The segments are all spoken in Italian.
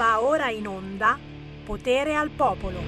Va ora in onda Potere al Popolo.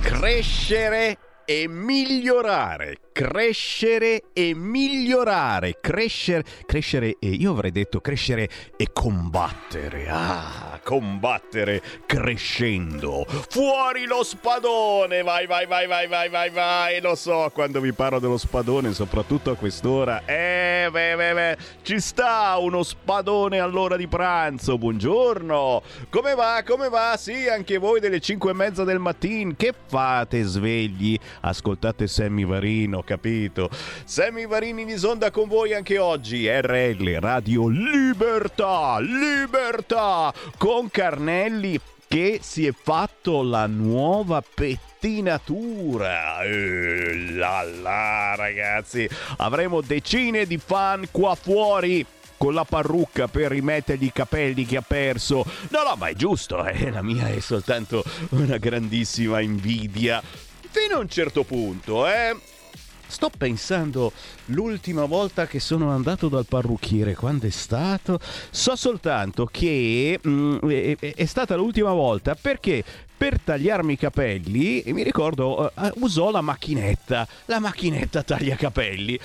Crescere e migliorare crescere e migliorare, crescere, crescere e io avrei detto crescere e combattere. Ah, combattere crescendo. Fuori lo spadone! Vai, vai, vai, vai, vai, vai, vai. Lo so quando vi parlo dello spadone, soprattutto a quest'ora. Eh, beh, beh, beh, ci sta uno spadone all'ora di pranzo. Buongiorno. Come va? Come va? Sì, anche voi delle 5 e mezza del mattino. Che fate svegli? Ascoltate Sammy Varino capito. Sammy Varini di Sonda con voi anche oggi. RL Radio Libertà, Libertà con Carnelli che si è fatto la nuova pettinatura. Eh, là là, ragazzi, avremo decine di fan qua fuori con la parrucca per rimettergli i capelli che ha perso. No, no, ma è giusto, eh? la mia è soltanto una grandissima invidia. Fino a un certo punto, eh? Sto pensando l'ultima volta che sono andato dal parrucchiere, quando è stato? So soltanto che mm, è, è, stata l'ultima volta perché per tagliarmi i capelli, mi ricordo, uh, usò la macchinetta, la macchinetta taglia capelli.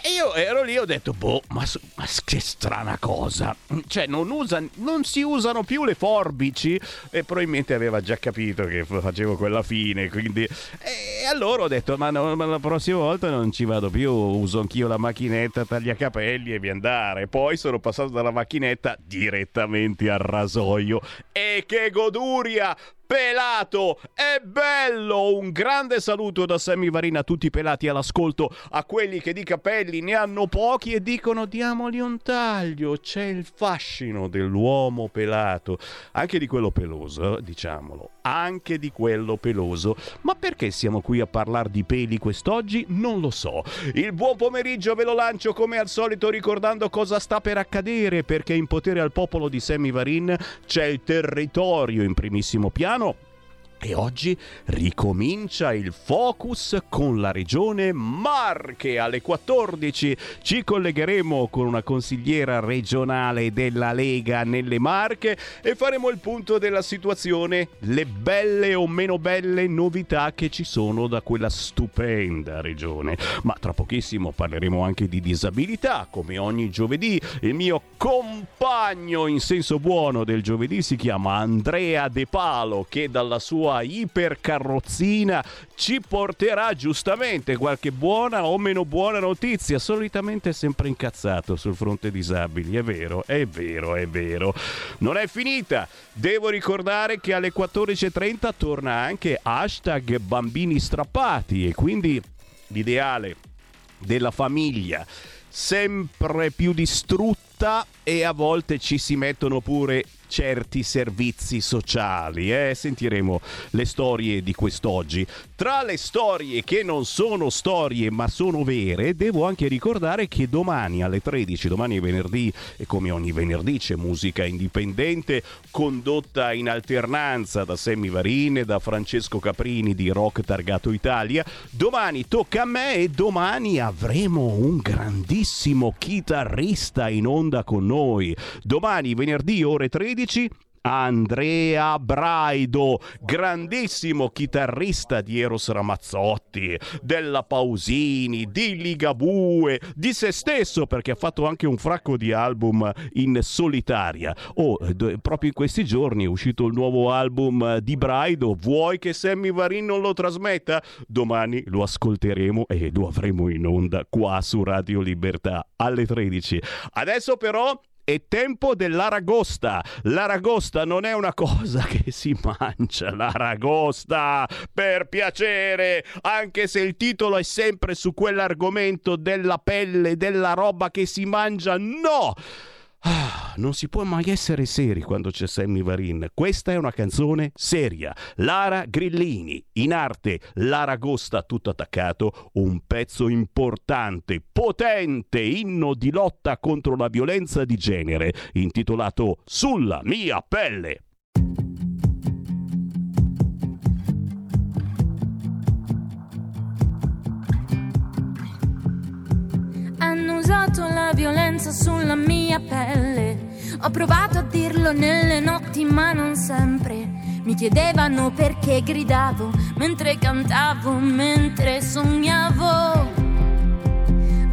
E io ero lì e ho detto, boh, ma, ma, che strana cosa. Cioè, non, usa, non, si usano più le forbici e probabilmente aveva già capito che facevo quella fine, quindi... E allora ho detto, ma, no, ma la prossima volta non ci vado più, uso anch'io la macchinetta, tagliacapelli e vi andare. Poi sono passato dalla macchinetta direttamente al rasoio. E che goduria! Pelato! È bello! Un grande saluto da Sammy Varina a tutti i pelati all'ascolto a quelli che di capelli ne hanno pochi e dicono diamogli un taglio c'è il fascino dell'uomo pelato anche di quello peloso diciamolo anche di quello peloso. Ma perché siamo qui a parlare di peli quest'oggi? Non lo so. Il buon pomeriggio ve lo lancio come al solito ricordando cosa sta per accadere perché in potere al popolo di Sammy Varin c'è il territorio in primissimo piano e oggi ricomincia il focus con la regione Marche. Alle 14 ci collegheremo con una consigliera regionale della Lega nelle Marche e faremo il punto della situazione, le belle o meno belle novità che ci sono da quella stupenda regione. Ma tra pochissimo parleremo anche di disabilità, come ogni giovedì. Il mio compagno in senso buono del giovedì si chiama Andrea De Palo che dalla sua sua ipercarrozzina ci porterà giustamente qualche buona o meno buona notizia. Solitamente sempre incazzato sul fronte disabili, è vero, è vero, è vero. Non è finita. Devo ricordare che alle 14.30 torna anche hashtag bambini strappati e quindi l'ideale della famiglia sempre più distrutta e a volte ci si mettono pure certi servizi sociali. Eh? Sentiremo le storie di quest'oggi. Tra le storie che non sono storie ma sono vere, devo anche ricordare che domani alle 13, domani è venerdì e come ogni venerdì c'è musica indipendente condotta in alternanza da Sammy Varin e da Francesco Caprini di Rock Targato Italia. Domani tocca a me e domani avremo un grandissimo chitarrista in onda con noi. Domani venerdì ore 13 2016 Andrea Braido, grandissimo chitarrista di Eros Ramazzotti, della Pausini, di Ligabue, di se stesso perché ha fatto anche un fracco di album in solitaria. Oh, proprio in questi giorni è uscito il nuovo album di Braido. Vuoi che Sammy Varin non lo trasmetta? Domani lo ascolteremo e lo avremo in onda qua su Radio Libertà alle 13. Adesso però è tempo dell'aragosta. L'aragosta non è una cosa che si mangia, l'aragosta, per piacere, anche se il titolo è sempre su quell'argomento della pelle, della roba che si mangia. No! Ah, non si può mai essere seri quando c'è Sammy Varin. Questa è una canzone seria. Lara Grillini, in arte L'Aragosta tutto attaccato, un pezzo importante, potente, inno di lotta contro la violenza di genere, intitolato Sulla mia pelle. Hanno usato la violenza sulla mia pelle Ho provato a dirlo nelle notti, ma non sempre. Mi chiedevano perché gridavo mentre cantavo, mentre sognavo.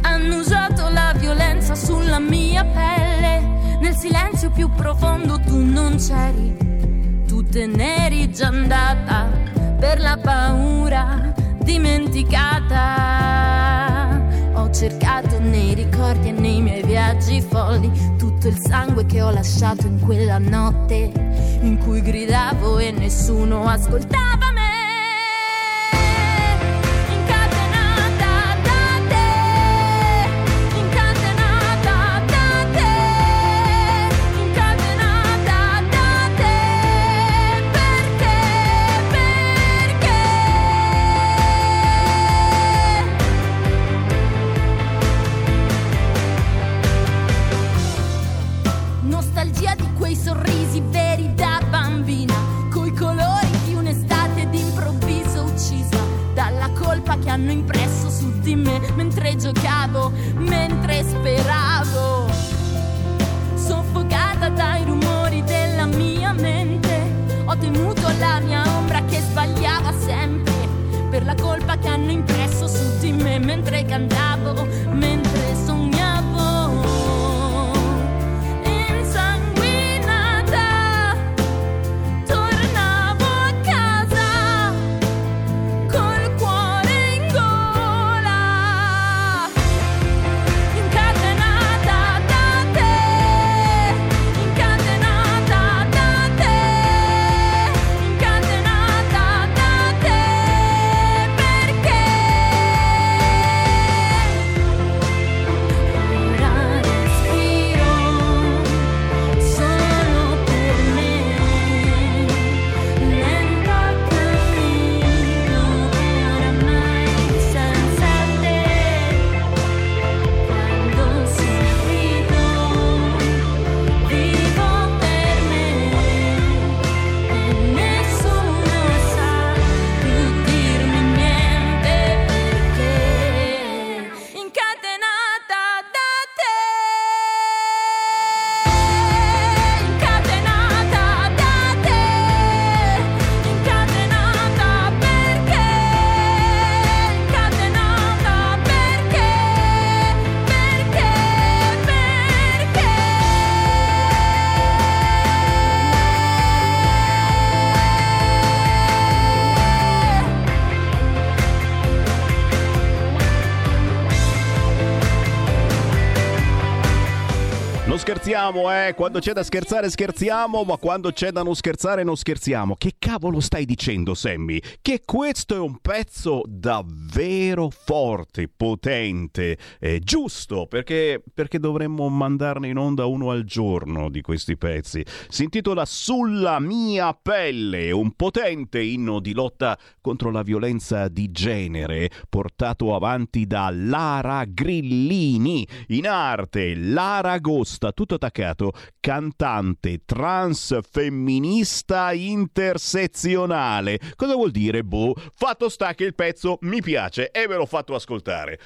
Hanno usato la violenza sulla mia pelle. Nel silenzio più profondo tu non c'eri. Tu te n'eri già andata per la paura dimenticata. Ho cercato nei ricordi e nei miei viaggi folli tutto il sangue che ho lasciato in quella notte in cui gridavo e nessuno ascoltava me. Hanno impresso su di me mentre giocavo, mentre speravo. Soffocata dai rumori della mia mente, ho temuto la mia ombra che sbagliava sempre per la colpa che hanno impresso su di me mentre cantavo, mentre scherziamo, eh. Quando c'è da scherzare scherziamo, ma quando c'è da non scherzare non scherziamo. Che cavolo stai dicendo, Sammy? Che questo è un pezzo davvero forte, potente, eh, giusto, perché, perché dovremmo mandarne in onda uno al giorno di questi pezzi. Si intitola Sulla mia pelle, un potente inno di lotta contro la violenza di genere portato avanti da Lara Grillini, in arte Lara Agosta, tutto attaccato, cantante transfemminista intersezionale. Cosa vuol dire? Boh, fatto sta che il pezzo mi piace e ve l'ho fatto ascoltare.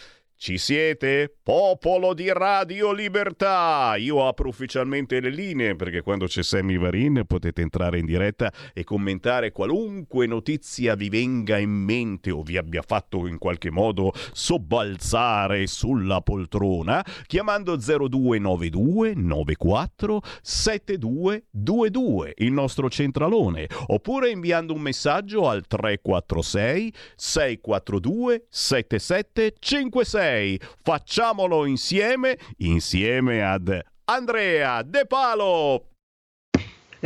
Ci siete? Popolo di Radio Libertà! Io apro ufficialmente le linee perché quando c'è Sammy Varin potete entrare in diretta e commentare qualunque notizia vi venga in mente o vi abbia fatto in qualche modo sobbalzare sulla poltrona chiamando 0292 94 7222 il nostro centralone oppure inviando un messaggio al 346 642 7756 6. Facciamolo insieme, insieme ad Andrea De Palo.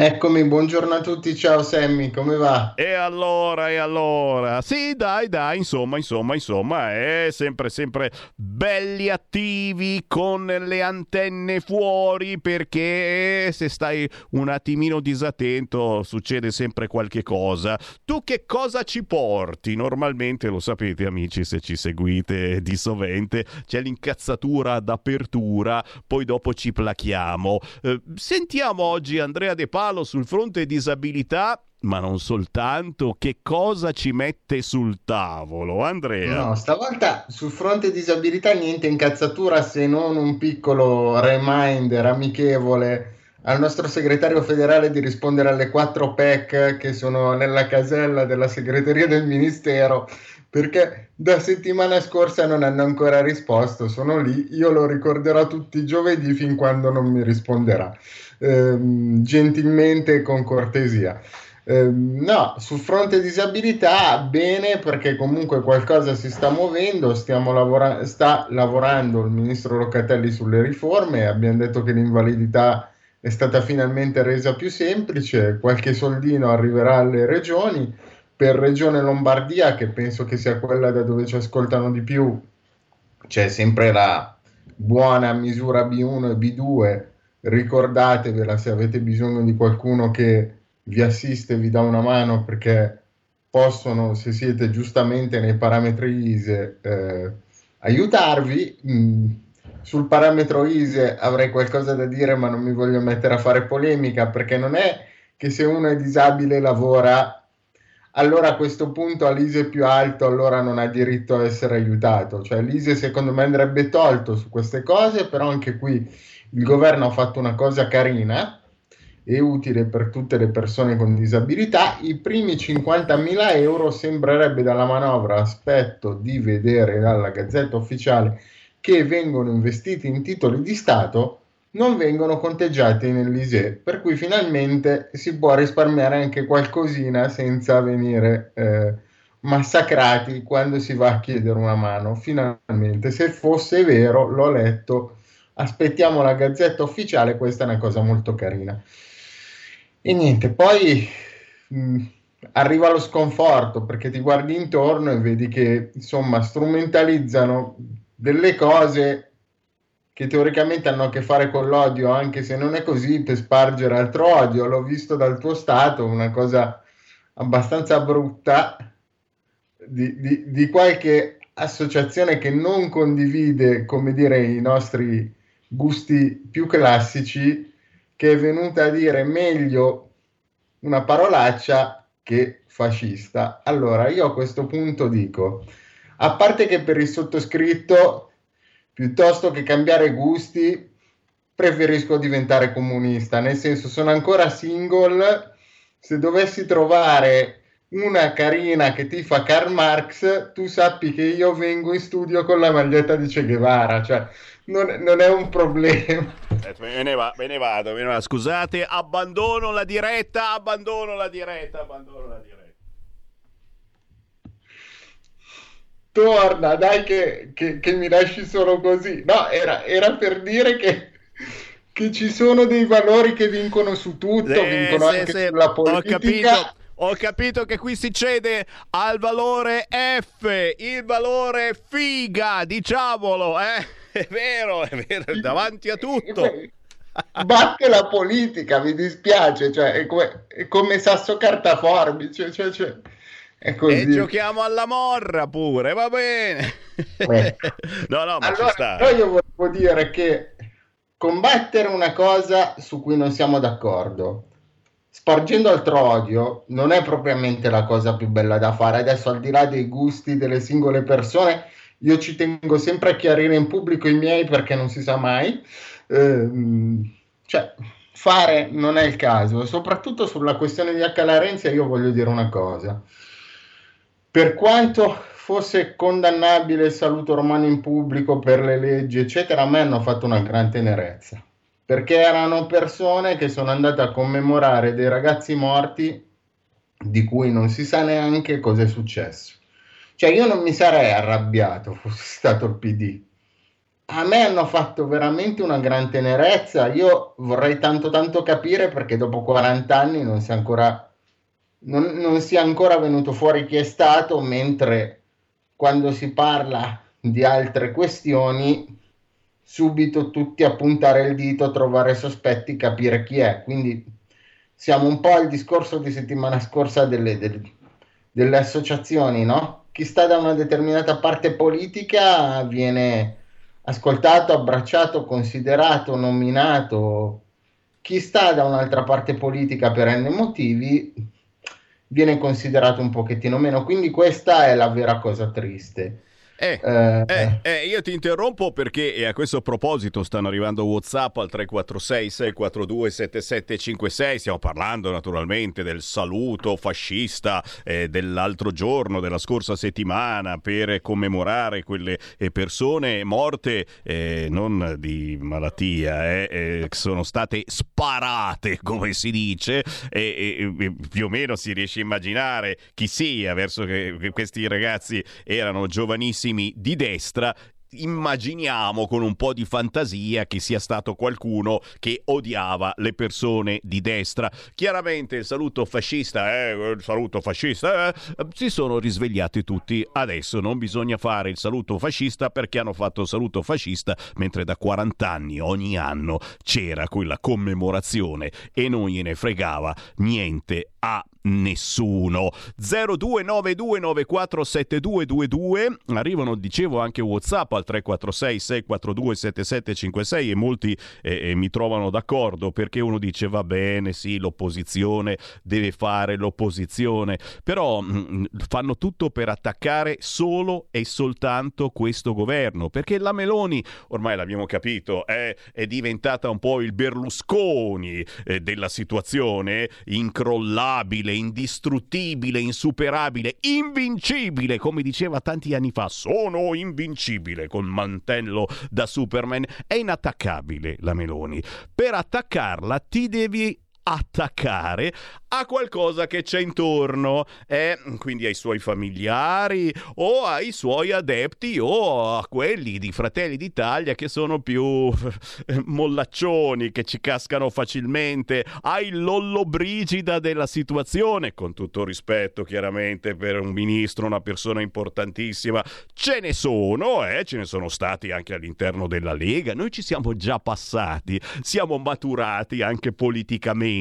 Eccomi, buongiorno a tutti, ciao Sammy, come va? E allora, e allora? Sì, dai, dai, insomma, insomma, insomma, è sempre, sempre belli attivi con le antenne fuori perché se stai un attimino disattento succede sempre qualche cosa. Tu che cosa ci porti? Normalmente lo sapete amici se ci seguite di sovente, c'è l'incazzatura d'apertura, poi dopo ci plachiamo. Eh, sentiamo oggi Andrea De Palo palo sul fronte disabilità ma non soltanto, che cosa ci mette sul tavolo, Andrea? No, stavolta sul fronte disabilità niente incazzatura se non un piccolo reminder amichevole al nostro segretario federale di rispondere alle quattro PEC che sono nella casella della segreteria del ministero perché da settimana scorsa non hanno ancora risposto, sono lì, io lo ricorderò tutti i giovedì fin quando non mi risponderà, ehm, gentilmente e con cortesia. Ehm, no, sul fronte disabilità bene perché comunque qualcosa si sta muovendo, lavora- sta lavorando il ministro Locatelli sulle riforme, abbiamo detto che l'invalidità è stata finalmente resa più semplice, qualche soldino arriverà alle regioni, per Regione Lombardia, che penso che sia quella da dove ci ascoltano di più, c'è sempre la buona misura B1 e B2, ricordatevela se avete bisogno di qualcuno che vi assiste, vi dà una mano perché possono, se siete giustamente nei parametri ISE, eh, aiutarvi. Mm, sul parametro ISE avrei qualcosa da dire, ma non mi voglio mettere a fare polemica perché non è che se uno è disabile lavora, allora a questo punto all'ISE più alto allora non ha diritto a essere aiutato. Cioè l'ISE secondo me andrebbe tolto su queste cose, però anche qui il governo ha fatto una cosa carina e utile per tutte le persone con disabilità, i primi 50.000 euro sembrerebbe dalla manovra, aspetto di vedere dalla gazzetta ufficiale, che vengono investiti in titoli di Stato, non vengono conteggiati nell'ISE, per cui finalmente si può risparmiare anche qualcosina senza venire eh, massacrati quando si va a chiedere una mano. Finalmente, se fosse vero, l'ho letto, aspettiamo la gazzetta ufficiale, questa è una cosa molto carina. E niente, poi mh, mm, arriva lo sconforto perché ti guardi intorno e vedi che insomma strumentalizzano delle cose che teoricamente hanno a che fare con l'odio, anche se non è così, per spargere altro odio. L'ho visto dal tuo stato, una cosa abbastanza brutta di, di, di qualche associazione che non condivide, come dire, i nostri gusti più classici che è venuta a dire meglio una parolaccia che fascista. Allora, io a questo punto dico, a parte che per il sottoscritto, piuttosto che cambiare gusti, preferisco diventare comunista, nel senso sono ancora single, se dovessi trovare una carina che ti fa Karl Marx, tu sappi che io vengo in studio con la maglietta di Che Guevara, cioè non, non è un problema. Me, ne va, me ne vado, me ne vado. Scusate, abbandono la diretta, abbandono la diretta, abbandono la diretta. Torna, dai che, che, che mi lasci solo così. No, era, era per dire che che ci sono dei valori che vincono su tutto, eh, vincono sì, anche sì. sulla politica. Ho capito, ho capito che qui si cede al valore F, il valore figa, diciamolo, eh? È vero, è vero, davanti a tutto. Batte la politica, mi dispiace, cioè, è, come, è come sasso cartaforbice, cioè, cioè, è così. E giochiamo alla morra pure, va bene. Eh. no, no, ma allora, ci sta. Io volevo dire che combattere una cosa su cui non siamo d'accordo spargendo altro odio non è propriamente la cosa più bella da fare. Adesso, al di là dei gusti delle singole persone, io ci tengo sempre a chiarire in pubblico i miei perché non si sa mai. Eh, cioè, fare non è il caso, soprattutto sulla questione di H. Larenzia io voglio dire una cosa. Per quanto fosse condannabile il saluto romano in pubblico per le leggi, eccetera, a me hanno fatto una gran tenerezza perché erano persone che sono andate a commemorare dei ragazzi morti di cui non si sa neanche cosa è successo. Cioè io non mi sarei arrabbiato fosse stato il PD. A me hanno fatto veramente una gran tenerezza. Io vorrei tanto tanto capire perché dopo 40 anni non si è ancora, non, non sia ancora venuto fuori chi è stato, mentre quando si parla di altre questioni subito tutti a puntare il dito, trovare sospetti, capire chi è. Quindi siamo un po' al discorso di settimana scorsa delle, delle, delle associazioni, no? Chi sta da una determinata parte politica viene ascoltato, abbracciato, considerato, nominato. Chi sta da un'altra parte politica per n motivi viene considerato un pochettino meno. Quindi questa è la vera cosa triste. Eh, eh, eh, eh, io ti interrompo perché a questo proposito stanno arrivando WhatsApp al 346 642 7756. Stiamo parlando naturalmente del saluto fascista eh, dell'altro giorno, della scorsa settimana, per commemorare quelle eh, persone morte non di malattia, sono state sparate, come si dice, e, e, più o meno si riesce a immaginare chi sia, verso che questi ragazzi erano giovanissimi tantissimi di destra immaginiamo con un po' di fantasia che sia stato qualcuno che odiava le persone di destra. Chiaramente il saluto fascista, eh, il saluto fascista, eh, si sono risvegliati tutti. Adesso non bisogna fare il saluto fascista perché hanno fatto il saluto fascista mentre da 40 anni ogni anno c'era quella commemorazione e non gliene fregava niente a nessuno. 0292947222 arrivano, dicevo, anche WhatsApp al 346 642 7756 e molti eh, eh, mi trovano d'accordo perché uno dice va bene, sì, l'opposizione deve fare l'opposizione, però mh, mm, fanno tutto per attaccare solo e soltanto questo governo, perché la Meloni, ormai l'abbiamo capito, è, è diventata un po' il Berlusconi eh, della situazione, incrollabile, indistruttibile, insuperabile, invincibile, come diceva tanti anni fa, sono invincibile col mantello da Superman, è inattaccabile la Meloni. Per attaccarla ti devi attaccare a qualcosa che c'è intorno, eh? quindi ai suoi familiari o ai suoi adepti o a quelli di Fratelli d'Italia che sono più mollaccioni, che ci cascano facilmente, ai lollobrigida della situazione, con tutto rispetto chiaramente per un ministro, una persona importantissima, ce ne sono, eh? ce ne sono stati anche all'interno della Lega, noi ci siamo già passati, siamo maturati anche politicamente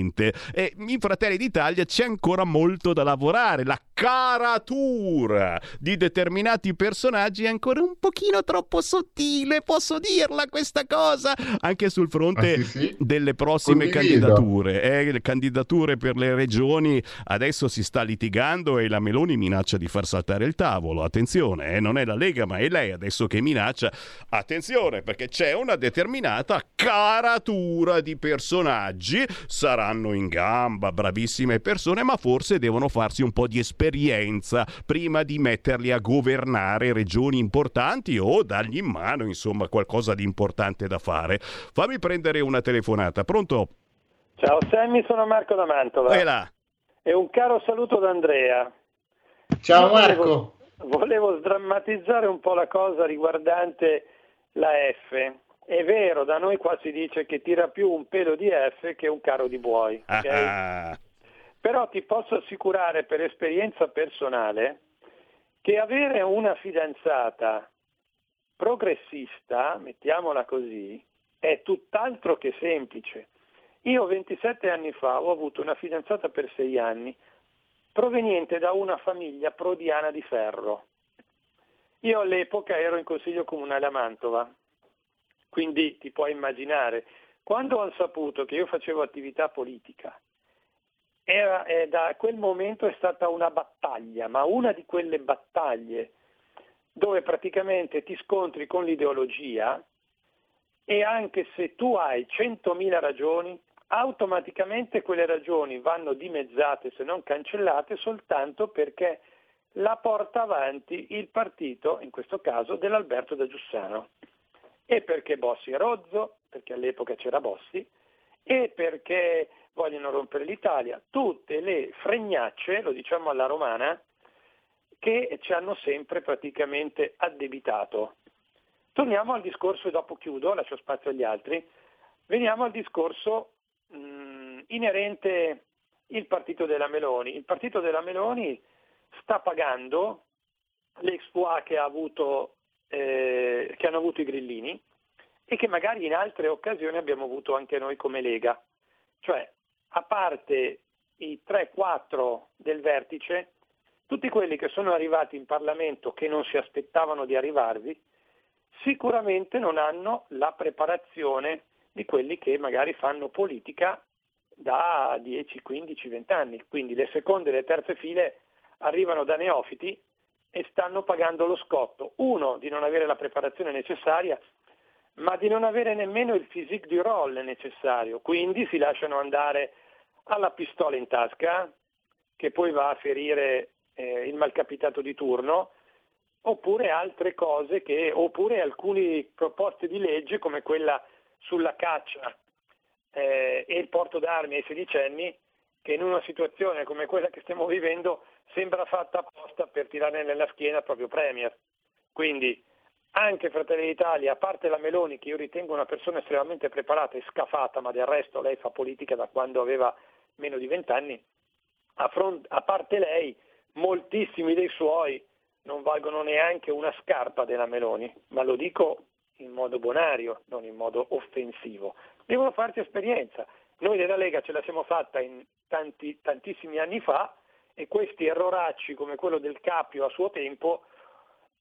e in Fratelli d'Italia c'è ancora molto da lavorare. La caratura di determinati personaggi è ancora un pochino troppo sottile, posso dirla questa cosa, anche sul fronte ah, sì, sì. delle prossime Condivido. candidature. Eh, le candidature per le regioni adesso si sta litigando e la Meloni minaccia di far saltare il tavolo. Attenzione, eh, non è la Lega, ma è lei adesso che minaccia. Attenzione, perché c'è una determinata caratura di personaggi, saranno in gamba, bravissime persone, ma forse devono farsi un po' di esperienza prima di metterli a governare regioni importanti o dargli in mano, insomma, qualcosa di importante da fare. Fammi prendere una telefonata. Pronto? Ciao Sammy, sono Marco da Mantova. E là. E un caro saluto da Andrea. Ciao Marco. Volevo, volevo sdrammatizzare un po' la cosa riguardante la F. È vero, da noi qua si dice che tira più un pelo di F che un carro di buoi. Okay? Però ti posso assicurare per esperienza personale che avere una fidanzata progressista, mettiamola così, è tutt'altro che semplice. Io 27 anni fa ho avuto una fidanzata per sei anni proveniente da una famiglia prodiana di ferro. Io all'epoca ero in consiglio comunale a Mantova, quindi ti puoi immaginare, quando ho saputo che io facevo attività politica era, eh, da quel momento è stata una battaglia, ma una di quelle battaglie dove praticamente ti scontri con l'ideologia e anche se tu hai 100.000 ragioni, automaticamente quelle ragioni vanno dimezzate se non cancellate soltanto perché la porta avanti il partito, in questo caso dell'Alberto da Giussano. E perché Bossi è rozzo, perché all'epoca c'era Bossi, e perché vogliono rompere l'Italia, tutte le fregnacce, lo diciamo alla romana, che ci hanno sempre praticamente addebitato. Torniamo al discorso, e dopo chiudo, lascio spazio agli altri, veniamo al discorso mh, inerente il partito della Meloni. Il partito della Meloni sta pagando l'exploit che, ha avuto, eh, che hanno avuto i grillini e che magari in altre occasioni abbiamo avuto anche noi come Lega. Cioè a parte i 3-4 del vertice, tutti quelli che sono arrivati in Parlamento che non si aspettavano di arrivarvi, sicuramente non hanno la preparazione di quelli che magari fanno politica da 10, 15, 20 anni. Quindi le seconde e le terze file arrivano da neofiti e stanno pagando lo scotto. Uno, di non avere la preparazione necessaria, ma di non avere nemmeno il physique du role necessario. Quindi si lasciano andare alla pistola in tasca, che poi va a ferire eh, il malcapitato di turno, oppure altre cose che, oppure alcune proposte di legge come quella sulla caccia eh, e il porto d'armi ai sedicenni, che in una situazione come quella che stiamo vivendo sembra fatta apposta per tirare nella schiena proprio Premier. Quindi anche Fratelli d'Italia, a parte la Meloni, che io ritengo una persona estremamente preparata e scafata, ma del resto lei fa politica da quando aveva meno di vent'anni, a, front- a parte lei, moltissimi dei suoi non valgono neanche una scarpa della Meloni, ma lo dico in modo bonario, non in modo offensivo. Devono farci esperienza. Noi della Lega ce la siamo fatta tanti, tantissimi anni fa e questi erroracci come quello del Capio a suo tempo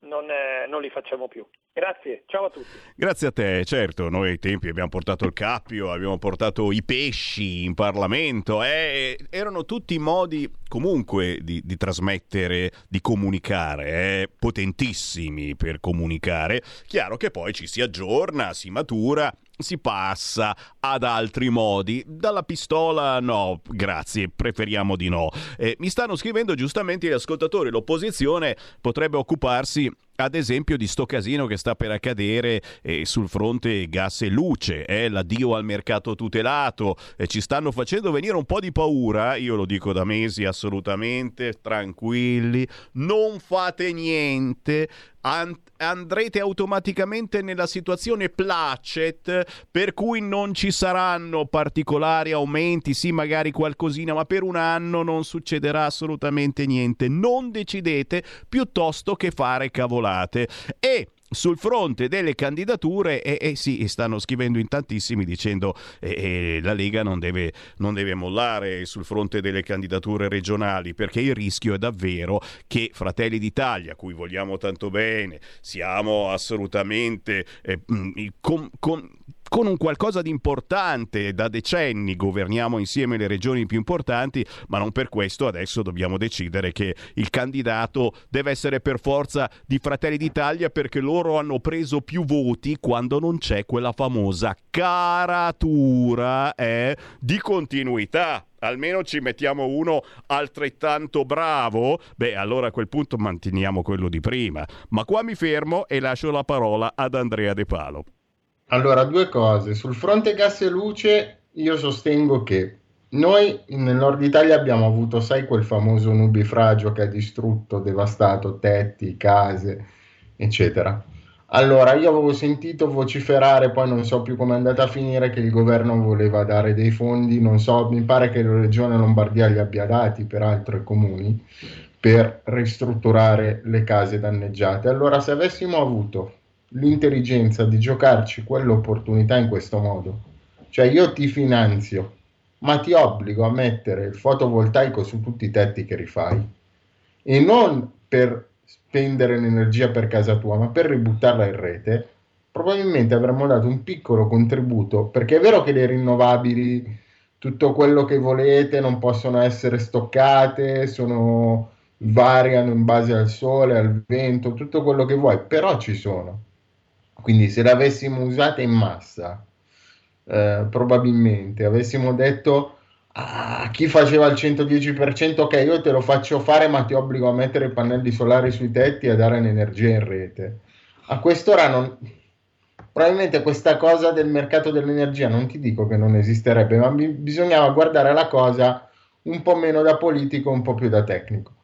non, eh, non li facciamo più. Grazie, ciao a tutti. Grazie a te, certo, noi ai tempi abbiamo portato il cappio, abbiamo portato i pesci in Parlamento, eh, erano tutti modi comunque di, di trasmettere, di comunicare, eh, potentissimi per comunicare. Chiaro che poi ci si aggiorna, si matura si passa ad altri modi. Dalla pistola no, grazie, preferiamo di no. Eh, mi stanno scrivendo giustamente gli ascoltatori, l'opposizione potrebbe occuparsi ad esempio di sto casino che sta per accadere eh, sul fronte gas e luce, eh, l'addio al mercato tutelato, eh, ci stanno facendo venire un po' di paura, io lo dico da mesi assolutamente, tranquilli, non fate niente, and- andrete automaticamente nella situazione placet per cui non ci saranno particolari aumenti, sì magari qualcosina, ma per un anno non succederà assolutamente niente. Non decidete piuttosto che fare cavolate. E sul fronte delle candidature, e eh, sì, stanno scrivendo in tantissimi dicendo eh, eh, la Lega non deve, non deve mollare sul fronte delle candidature regionali, perché il rischio è davvero che Fratelli d'Italia, cui vogliamo tanto bene, siamo assolutamente eh, con, con con un qualcosa di importante da decenni governiamo insieme le regioni più importanti, ma non per questo adesso dobbiamo decidere che il candidato deve essere per forza di Fratelli d'Italia perché loro hanno preso più voti quando non c'è quella famosa caratura eh, di continuità almeno ci mettiamo uno altrettanto bravo, beh allora a quel punto manteniamo quello di prima. Ma qua mi fermo e lascio la parola ad Andrea De Palo. Allora, due cose. Sul fronte gas e luce io sostengo che noi nel nord Italia abbiamo avuto, sai, quel famoso nubifragio che ha distrutto, devastato tetti, case, eccetera. Allora, io avevo sentito vociferare, poi non so più come è andata a finire, che il governo voleva dare dei fondi, non so, mi pare che la regione Lombardia li abbia dati, peraltro ai comuni, per ristrutturare le case danneggiate. Allora, se avessimo avuto l'intelligenza di giocarci quell'opportunità in questo modo. Cioè io ti finanzio, ma ti obbligo a mettere il fotovoltaico su tutti i tetti che rifai e non per spendere l'energia per casa tua, ma per ributtarla in rete, probabilmente avremmo dato un piccolo contributo, perché è vero che le rinnovabili, tutto quello che volete, non possono essere stoccate, sono, variano in base al sole, al vento, tutto quello che vuoi, però ci sono. Quindi se l'avessimo usata in massa, eh, probabilmente avessimo detto a ah, chi faceva il 110%, ok, io te lo faccio fare, ma ti obbligo a mettere pannelli solari sui tetti e a dare l'energia in rete. A quest'ora non, probabilmente questa cosa del mercato dell'energia non ti dico che non esisterebbe, ma bi- bisognava guardare la cosa un po' meno da politico, un po' più da tecnico.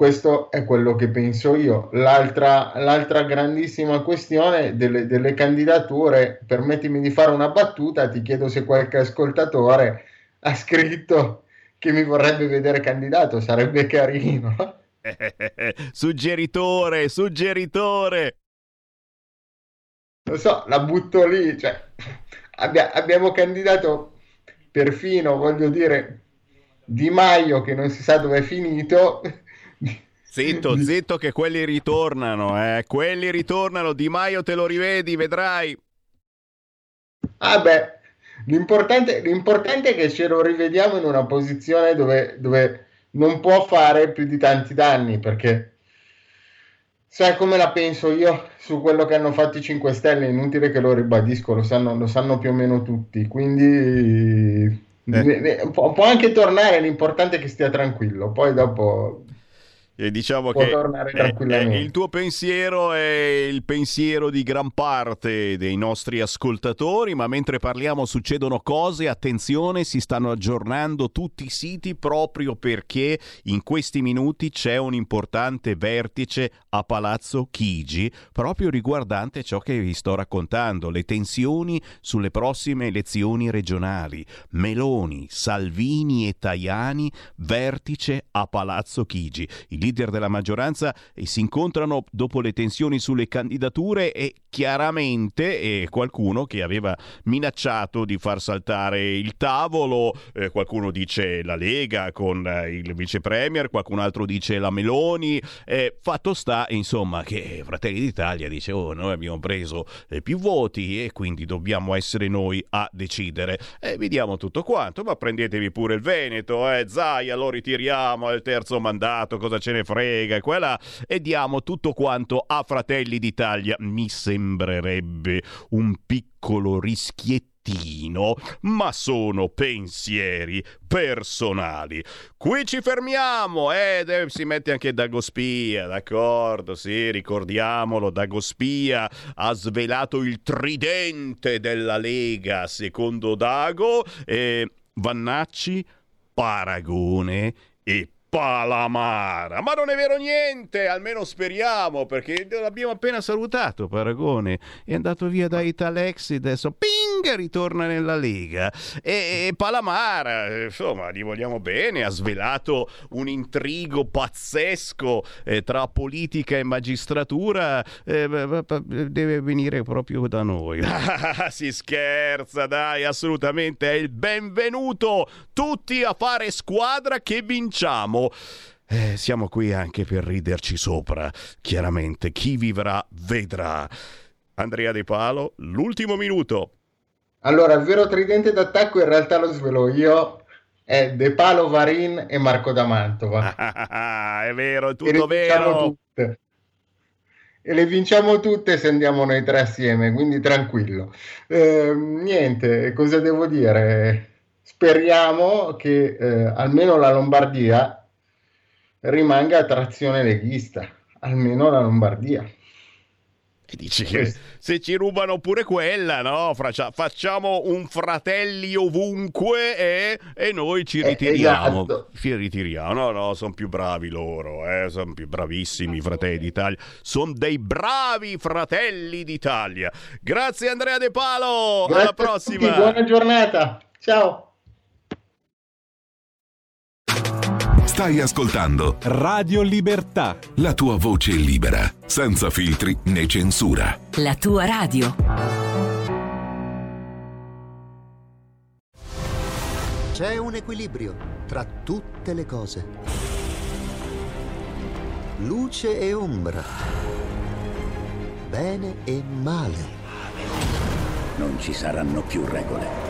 Questo è quello che penso io. L'altra, l'altra grandissima questione delle, delle, candidature, permettimi di fare una battuta, ti chiedo se qualche ascoltatore ha scritto che mi vorrebbe vedere candidato, sarebbe carino. suggeritore, suggeritore. Lo so, la butto lì, cioè, abbia, abbiamo candidato perfino, voglio dire, Di Maio che non si sa dove è finito Zitto, zitto che quelli ritornano, eh. Quelli ritornano, Di Maio te lo rivedi, vedrai. Ah beh, l'importante, l'importante è che ce lo rivediamo in una posizione dove, dove non può fare più di tanti danni, perché Sai come la penso io su quello che hanno fatto i 5 Stelle? È inutile che lo ribadisco, lo sanno, lo sanno più o meno tutti. Quindi eh. può, può, anche tornare, l'importante è che stia tranquillo. Poi dopo e diciamo Può che eh, eh, il tuo pensiero è il pensiero di gran parte dei nostri ascoltatori, ma mentre parliamo succedono cose, attenzione, si stanno aggiornando tutti i siti proprio perché in questi minuti c'è un importante vertice a Palazzo Chigi, proprio riguardante ciò che vi sto raccontando, le tensioni sulle prossime elezioni regionali. Meloni, Salvini e Tajani, vertice a Palazzo Chigi. Il leader della maggioranza e si incontrano dopo le tensioni sulle candidature e chiaramente eh, qualcuno che aveva minacciato di far saltare il tavolo, eh, qualcuno dice la Lega con eh, il vice premier, qualcun altro dice la Meloni, fatto sta insomma che Fratelli d'Italia dice oh noi abbiamo preso eh, più voti e quindi dobbiamo essere noi a decidere. E vediamo tutto quanto, ma prendetevi pure il Veneto, eh, Zaia lo ritiriamo al terzo mandato, cosa ce ne frega e quella e diamo tutto quanto a Fratelli d'Italia. Mi sembrerebbe un piccolo rischietto ma sono pensieri personali. Qui ci fermiamo, eh, si mette anche Dagospia, d'accordo, sì, ricordiamolo, Dagospia ha svelato il tridente della Lega, secondo Dago, e Vannacci, Paragone e Palamara. Ma non è vero niente, almeno speriamo, perché l'abbiamo appena salutato Paragone. È andato via da Italex e adesso ping ritorna nella Lega. E, e, Palamara, insomma, gli vogliamo bene, ha svelato un intrigo pazzesco eh, tra politica e magistratura. Eh, deve venire proprio da noi. si scherza, dai, assolutamente. È il benvenuto tutti a fare squadra che vinciamo eh, siamo qui anche per riderci sopra. Chiaramente, chi vivrà vedrà. Andrea De Palo, l'ultimo minuto. Allora, il vero tridente d'attacco in realtà lo svelo io. È De Palo, Varin e Marco da Mantova. è vero, è tutto vero. Tutte. E le vinciamo tutte se andiamo noi tre assieme, quindi tranquillo. Eh, niente, cosa devo dire? Speriamo che eh, almeno la Lombardia rimanga a trazione leghista, almeno la Lombardia. E dici che se ci rubano pure quella, no? Facciamo un fratelli ovunque e, e noi ci eh, ritiriamo. esatto. Ci ritiriamo. No, no, sono più bravi loro, eh? sono più bravissimi i fratelli d'Italia. Sono dei bravi fratelli d'Italia. Grazie Andrea De Palo. Grazie Alla prossima. Buona giornata. Ciao. Stai ascoltando Radio Libertà. La tua voce libera, senza filtri né censura. La tua radio. C'è un equilibrio tra tutte le cose. Luce e ombra. Bene e male. Non ci saranno più regole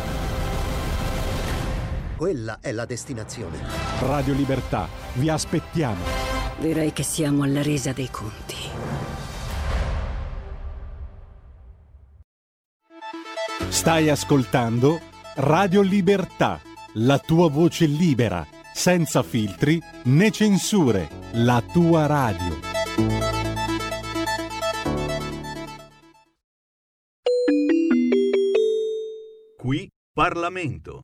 quella è la destinazione. Radio Libertà, vi aspettiamo. Direi che siamo alla resa dei conti. Stai ascoltando Radio Libertà, la tua voce libera, senza filtri né censure, la tua radio. Qui Parlamento.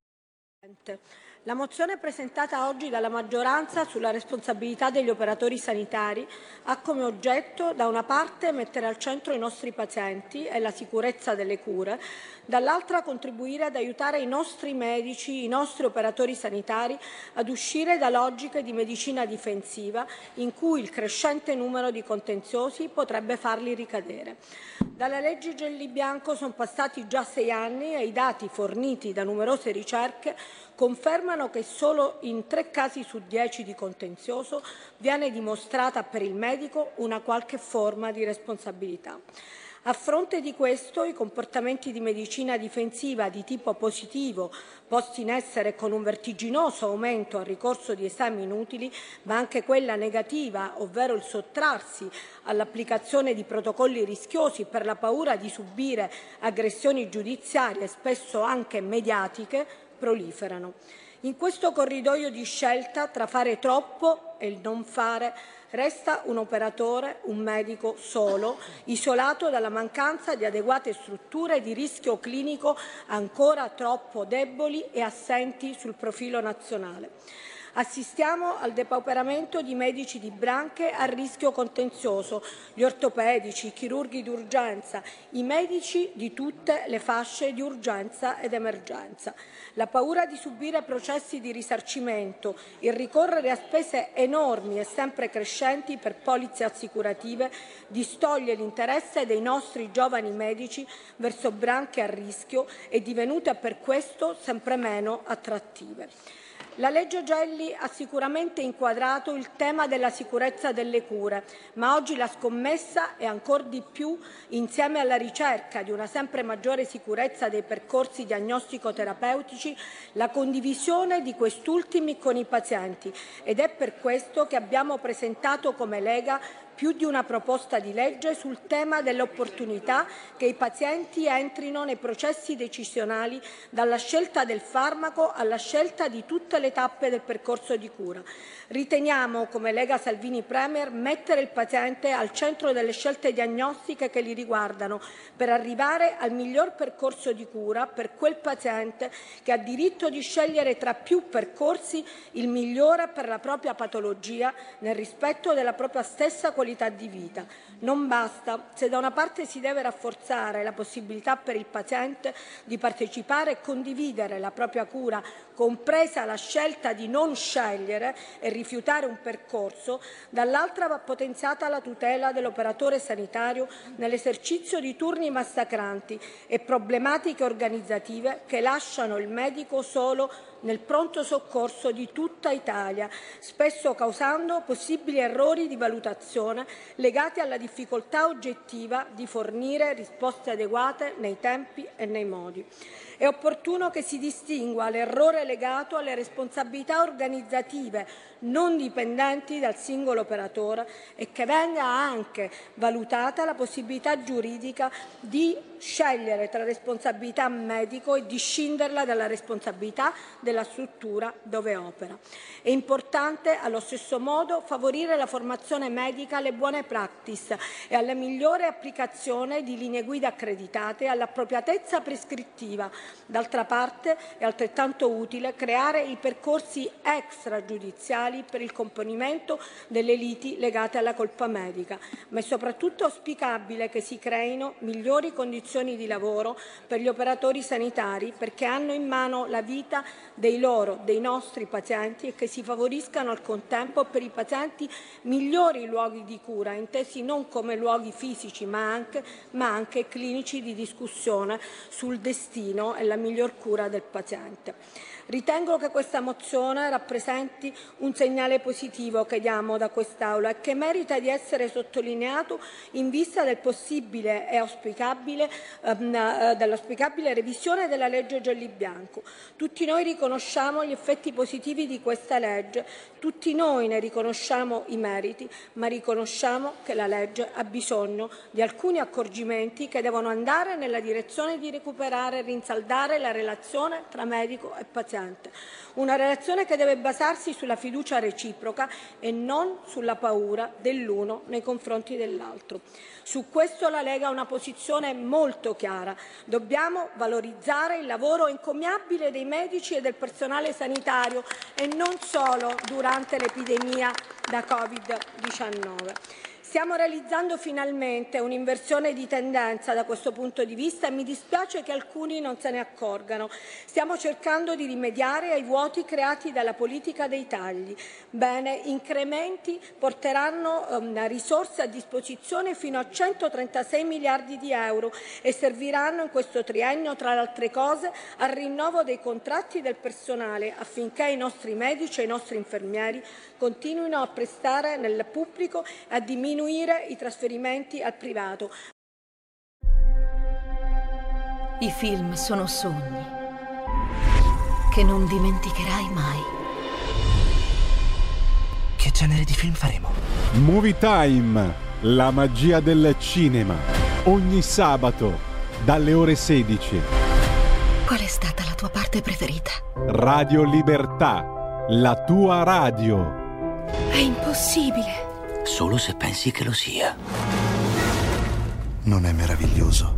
La mozione presentata oggi dalla maggioranza sulla responsabilità degli operatori sanitari ha come oggetto da una parte mettere al centro i nostri pazienti e la sicurezza delle cure, dall'altra contribuire ad aiutare i nostri medici, i nostri operatori sanitari ad uscire da logiche di medicina difensiva in cui il crescente numero di contenziosi potrebbe farli ricadere. Dalla legge Gelli Bianco sono passati già sei anni e i dati forniti da numerose ricerche confermano che solo in tre casi su dieci di contenzioso viene dimostrata per il medico una qualche forma di responsabilità. A fronte di questo, i comportamenti di medicina difensiva di tipo positivo, posti in essere con un vertiginoso aumento al ricorso di esami inutili, ma anche quella negativa, ovvero il sottrarsi all'applicazione di protocolli rischiosi per la paura di subire aggressioni giudiziarie, spesso anche mediatiche, proliferano. In questo corridoio di scelta tra fare troppo e il non fare resta un operatore, un medico solo, isolato dalla mancanza di adeguate strutture di rischio clinico ancora troppo deboli e assenti sul profilo nazionale. Assistiamo al depauperamento di medici di branche a rischio contenzioso, gli ortopedici, i chirurghi d'urgenza, i medici di tutte le fasce di urgenza ed emergenza. La paura di subire processi di risarcimento, il ricorrere a spese enormi e sempre crescenti per polizze assicurative distoglie l'interesse dei nostri giovani medici verso branche a rischio e divenute per questo sempre meno attrattive. La legge Gelli ha sicuramente inquadrato il tema della sicurezza delle cure, ma oggi la scommessa è ancor di più, insieme alla ricerca di una sempre maggiore sicurezza dei percorsi diagnostico-terapeutici, la condivisione di quest'ultimi con i pazienti. Ed è per questo che abbiamo presentato come Lega più di una proposta di legge sul tema dell'opportunità che i pazienti entrino nei processi decisionali dalla scelta del farmaco alla scelta di tutte le tappe del percorso di cura. Riteniamo, come Lega Salvini Premier, mettere il paziente al centro delle scelte diagnostiche che li riguardano per arrivare al miglior percorso di cura per quel paziente che ha diritto di scegliere tra più percorsi il migliore per la propria patologia nel rispetto della propria stessa qualità di vita. Non basta, se da una parte si deve rafforzare la possibilità per il paziente di partecipare e condividere la propria cura, compresa la scelta di non scegliere e rifiutare un percorso, dall'altra va potenziata la tutela dell'operatore sanitario nell'esercizio di turni massacranti e problematiche organizzative che lasciano il medico solo nel pronto soccorso di tutta Italia, spesso causando possibili errori di valutazione legati alla difficoltà oggettiva di fornire risposte adeguate nei tempi e nei modi. È opportuno che si distingua l'errore legato alle responsabilità organizzative non dipendenti dal singolo operatore e che venga anche valutata la possibilità giuridica di scegliere tra responsabilità medico e di scinderla dalla responsabilità della struttura dove opera. È importante allo stesso modo favorire la formazione medica alle buone practice e alla migliore applicazione di linee guida accreditate e all'appropriatezza prescrittiva D'altra parte è altrettanto utile creare i percorsi extragiudiziali per il componimento delle liti legate alla colpa medica, ma è soprattutto auspicabile che si creino migliori condizioni di lavoro per gli operatori sanitari perché hanno in mano la vita dei loro, dei nostri pazienti e che si favoriscano al contempo per i pazienti migliori luoghi di cura, intesi non come luoghi fisici ma anche, ma anche clinici di discussione sul destino e la miglior cura del paziente. Ritengo che questa mozione rappresenti un segnale positivo che diamo da quest'Aula e che merita di essere sottolineato in vista del possibile e auspicabile, ehm, eh, dell'auspicabile revisione della legge Gelli Bianco. Tutti noi riconosciamo gli effetti positivi di questa legge, tutti noi ne riconosciamo i meriti, ma riconosciamo che la legge ha bisogno di alcuni accorgimenti che devono andare nella direzione di recuperare e rinsaldare la relazione tra medico e paziente paziente. Una relazione che deve basarsi sulla fiducia reciproca e non sulla paura dell'uno nei confronti dell'altro. Su questo la Lega ha una posizione molto chiara. Dobbiamo valorizzare il lavoro encomiabile dei medici e del personale sanitario e non solo durante l'epidemia da Covid-19. Stiamo realizzando finalmente un'inversione di tendenza da questo punto di vista e mi dispiace che alcuni non se ne accorgano. Stiamo cercando di rimediare ai vuoti creati dalla politica dei tagli. Bene, incrementi porteranno um, risorse a disposizione fino a 136 miliardi di euro e serviranno in questo triennio, tra le altre cose, al rinnovo dei contratti del personale affinché i nostri medici e i nostri infermieri continuino a prestare nel pubblico e a diminuire i trasferimenti al privato. I film sono sogni che non dimenticherai mai. Che genere di film faremo? Movie Time, la magia del cinema. Ogni sabato, dalle ore 16. Qual è stata la tua parte preferita? Radio Libertà, la tua radio. È impossibile. Solo se pensi che lo sia. Non è meraviglioso?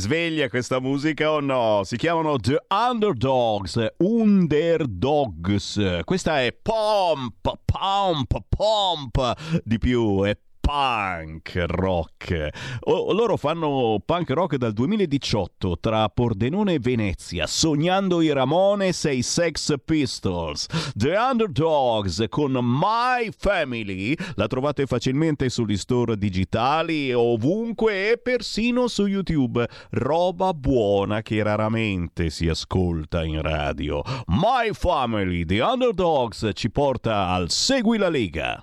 Sveglia questa musica o no? Si chiamano The Underdogs, Underdogs. Questa è Pomp, Pomp, Pomp di più, è punk rock. Loro fanno punk rock dal 2018 tra Pordenone e Venezia, sognando i Ramones e i Sex Pistols. The Underdogs con My Family la trovate facilmente sugli store digitali, ovunque e persino su YouTube. Roba buona che raramente si ascolta in radio. My Family, The Underdogs ci porta al Segui la Lega.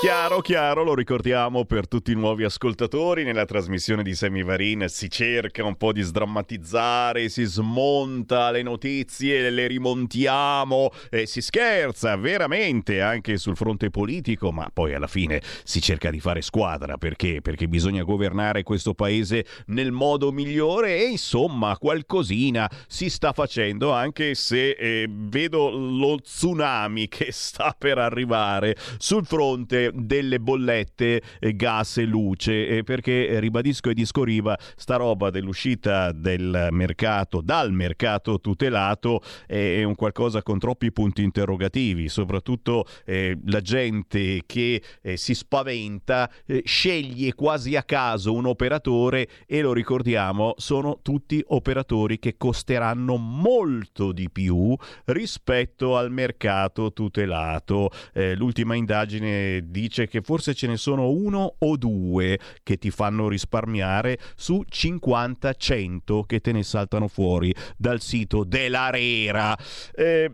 Chiaro, chiaro, lo ricordiamo per tutti i nuovi ascoltatori. Nella trasmissione di Semivarin si cerca un po' di sdrammatizzare, si smonta le notizie, le rimontiamo, e si scherza veramente anche sul fronte politico, ma poi alla fine si cerca di fare squadra. Perché? Perché bisogna governare questo paese nel modo migliore e insomma qualcosina si sta facendo, anche se eh, vedo lo tsunami che sta per arrivare sul fronte delle bollette eh, gas e luce. Eh, perché eh, ribadisco e discoriva sta roba dell'uscita del mercato dal mercato tutelato è un qualcosa con troppi punti interrogativi. Soprattutto eh, la gente che eh, si spaventa eh, sceglie quasi a caso un operatore e lo ricordiamo sono tutti operatori che costeranno molto di più rispetto al mercato tutelato. L'ultima indagine di dice che forse ce ne sono uno o due che ti fanno risparmiare su 50-100 che te ne saltano fuori dal sito dell'Arera. Eh,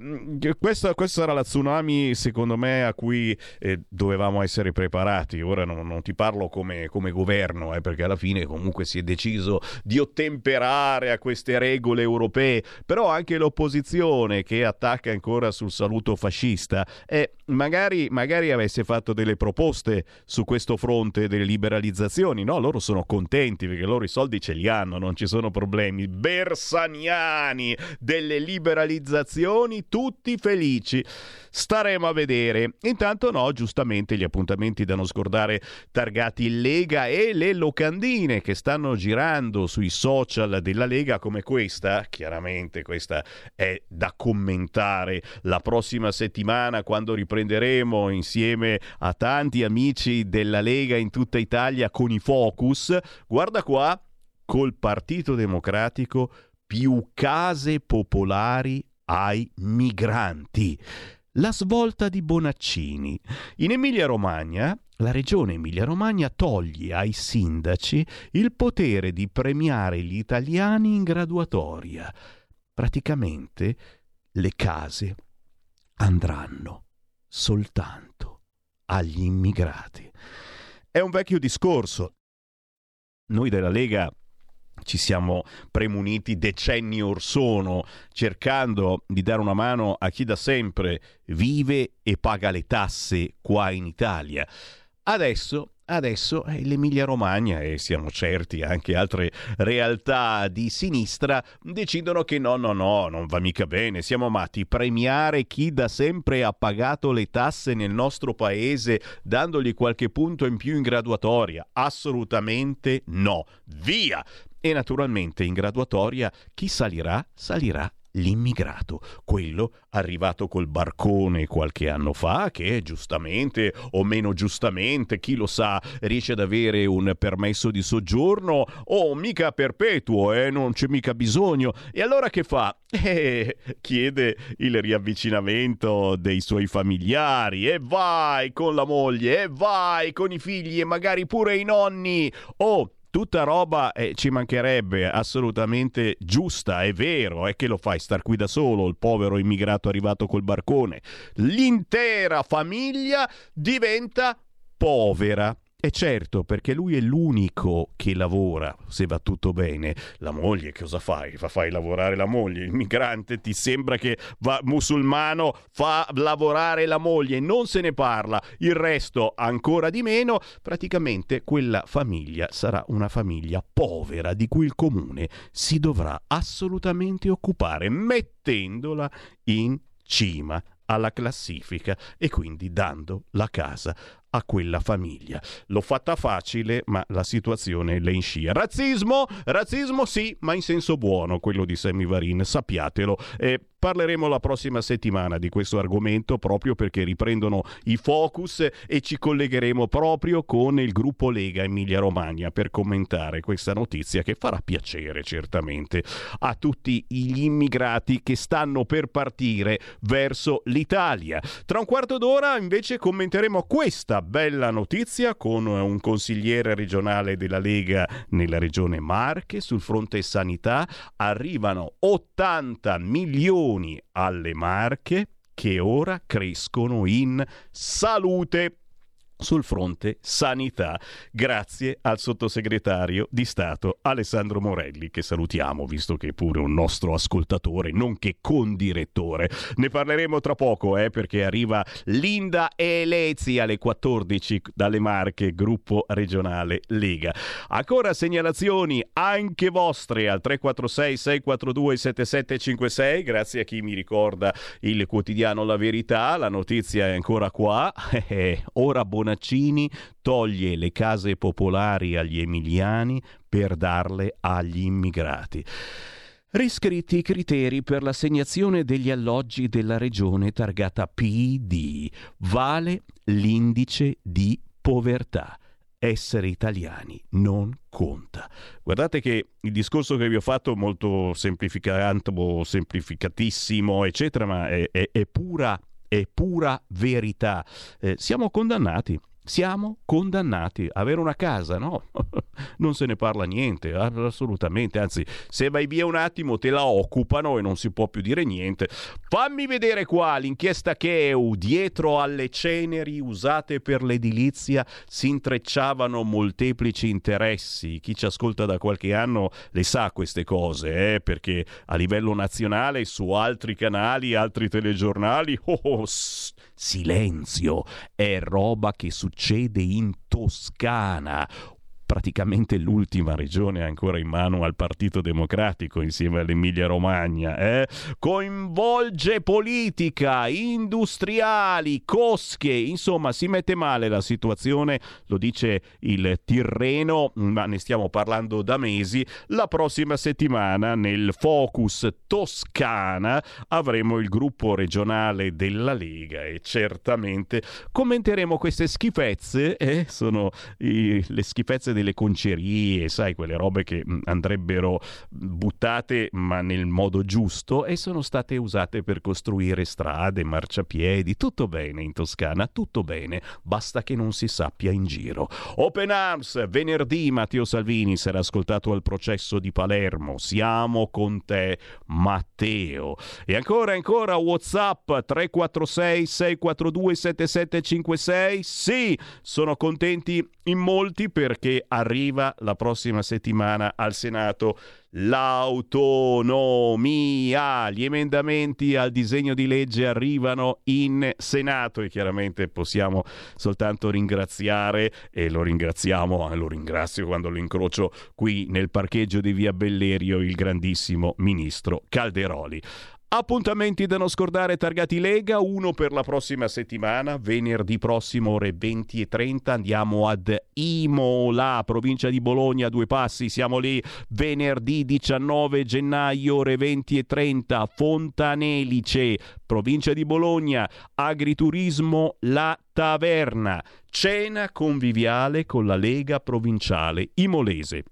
questa, questa sarà la tsunami, secondo me, a cui eh, dovevamo essere preparati. Ora non, non ti parlo come, come governo, eh, perché alla fine comunque si è deciso di ottemperare a queste regole europee, però anche l'opposizione che attacca ancora sul saluto fascista, eh, magari, magari avesse fatto delle delle proposte su questo fronte delle liberalizzazioni, no? Loro sono contenti perché loro i soldi ce li hanno, non ci sono problemi. Bersaniani delle liberalizzazioni, tutti felici. Staremo a vedere. Intanto no, giustamente gli appuntamenti da non scordare targati Lega e le locandine che stanno girando sui social della Lega come questa, chiaramente questa è da commentare la prossima settimana quando riprenderemo insieme a tanti amici della Lega in tutta Italia con i focus. Guarda qua, col Partito Democratico più case popolari ai migranti. La svolta di Bonaccini. In Emilia-Romagna la regione Emilia-Romagna toglie ai sindaci il potere di premiare gli italiani in graduatoria. Praticamente le case andranno soltanto agli immigrati. È un vecchio discorso. Noi della Lega ci siamo premuniti decenni or sono, cercando di dare una mano a chi da sempre vive e paga le tasse qua in Italia. Adesso Adesso eh, l'Emilia Romagna e siamo certi anche altre realtà di sinistra decidono che no, no, no, non va mica bene, siamo matti. Premiare chi da sempre ha pagato le tasse nel nostro paese dandogli qualche punto in più in graduatoria? Assolutamente no. Via! E naturalmente in graduatoria chi salirà? Salirà l'immigrato, quello arrivato col barcone qualche anno fa, che giustamente o meno giustamente, chi lo sa, riesce ad avere un permesso di soggiorno o mica perpetuo, eh, non c'è mica bisogno. E allora che fa? Eh, chiede il riavvicinamento dei suoi familiari e vai con la moglie e vai con i figli e magari pure i nonni. Oh, tutta roba eh, ci mancherebbe assolutamente giusta, è vero, è che lo fai star qui da solo, il povero immigrato arrivato col barcone. L'intera famiglia diventa povera. E certo, perché lui è l'unico che lavora, se va tutto bene. La moglie cosa fai? Fa fai lavorare la moglie. Il migrante ti sembra che va musulmano fa lavorare la moglie, non se ne parla. Il resto ancora di meno. Praticamente quella famiglia sarà una famiglia povera di cui il comune si dovrà assolutamente occupare, mettendola in cima alla classifica e quindi dando la casa a quella famiglia. L'ho fatta facile, ma la situazione le inscia. Razzismo? Razzismo sì, ma in senso buono, quello di Sammy Varin, sappiatelo. E parleremo la prossima settimana di questo argomento proprio perché riprendono i focus e ci collegheremo proprio con il gruppo Lega Emilia Romagna per commentare questa notizia che farà piacere certamente a tutti gli immigrati che stanno per partire verso l'Italia. Tra un quarto d'ora invece commenteremo questa bella notizia con un consigliere regionale della Lega nella regione Marche sul fronte sanità. Arrivano 80 milioni alle Marche che ora crescono in salute sul fronte sanità, grazie al sottosegretario di Stato Alessandro Morelli, che salutiamo, visto che è pure un nostro ascoltatore, nonché condirettore. Ne parleremo tra poco, eh, perché arriva Linda Elezi alle 14 dalle Marche, gruppo regionale Lega. Ancora segnalazioni anche vostre al 346 642 7756, grazie a chi mi ricorda il quotidiano La Verità, la notizia è ancora qua, eh, ora buona Bonaccini toglie le case popolari agli emiliani per darle agli immigrati. Riscritti i criteri per l'assegnazione degli alloggi della regione targata PD. Vale l'indice di povertà essere italiani non conta. Guardate che il discorso che vi ho fatto molto semplificato, semplificatissimo, eccetera, ma è, è, è pura è pura verità. Eh, siamo condannati. Siamo condannati. Avere una casa, no? non se ne parla niente, assolutamente. Anzi, se vai via un attimo te la occupano e non si può più dire niente. Fammi vedere qua l'inchiesta che EU. Dietro alle ceneri usate per l'edilizia si intrecciavano molteplici interessi. Chi ci ascolta da qualche anno le sa queste cose, eh? perché a livello nazionale, su altri canali, altri telegiornali, oh, oh, silenzio, è roba che succede in Toscana praticamente l'ultima regione ancora in mano al Partito Democratico insieme all'Emilia Romagna, eh? coinvolge politica, industriali, cosche, insomma si mette male la situazione, lo dice il Tirreno, ma ne stiamo parlando da mesi, la prossima settimana nel Focus Toscana avremo il gruppo regionale della Lega e certamente commenteremo queste schifezze, eh? sono i, le schifezze delle concerie, sai, quelle robe che andrebbero buttate ma nel modo giusto e sono state usate per costruire strade, marciapiedi, tutto bene in Toscana, tutto bene, basta che non si sappia in giro. Open Arms, venerdì Matteo Salvini sarà ascoltato al processo di Palermo, siamo con te Matteo. E ancora, ancora Whatsapp 346 642 7756, sì, sono contenti in molti perché arriva la prossima settimana al Senato l'autonomia. Gli emendamenti al disegno di legge arrivano in Senato e chiaramente possiamo soltanto ringraziare e lo ringraziamo, eh, lo ringrazio quando lo incrocio qui nel parcheggio di Via Bellerio il grandissimo ministro Calderoli. Appuntamenti da non scordare targati Lega, uno per la prossima settimana, venerdì prossimo ore 20 e 30 andiamo ad Imola, provincia di Bologna, due passi, siamo lì venerdì 19 gennaio ore 20 e 30, Fontanelice, provincia di Bologna, agriturismo La Taverna, cena conviviale con la Lega provinciale Imolese.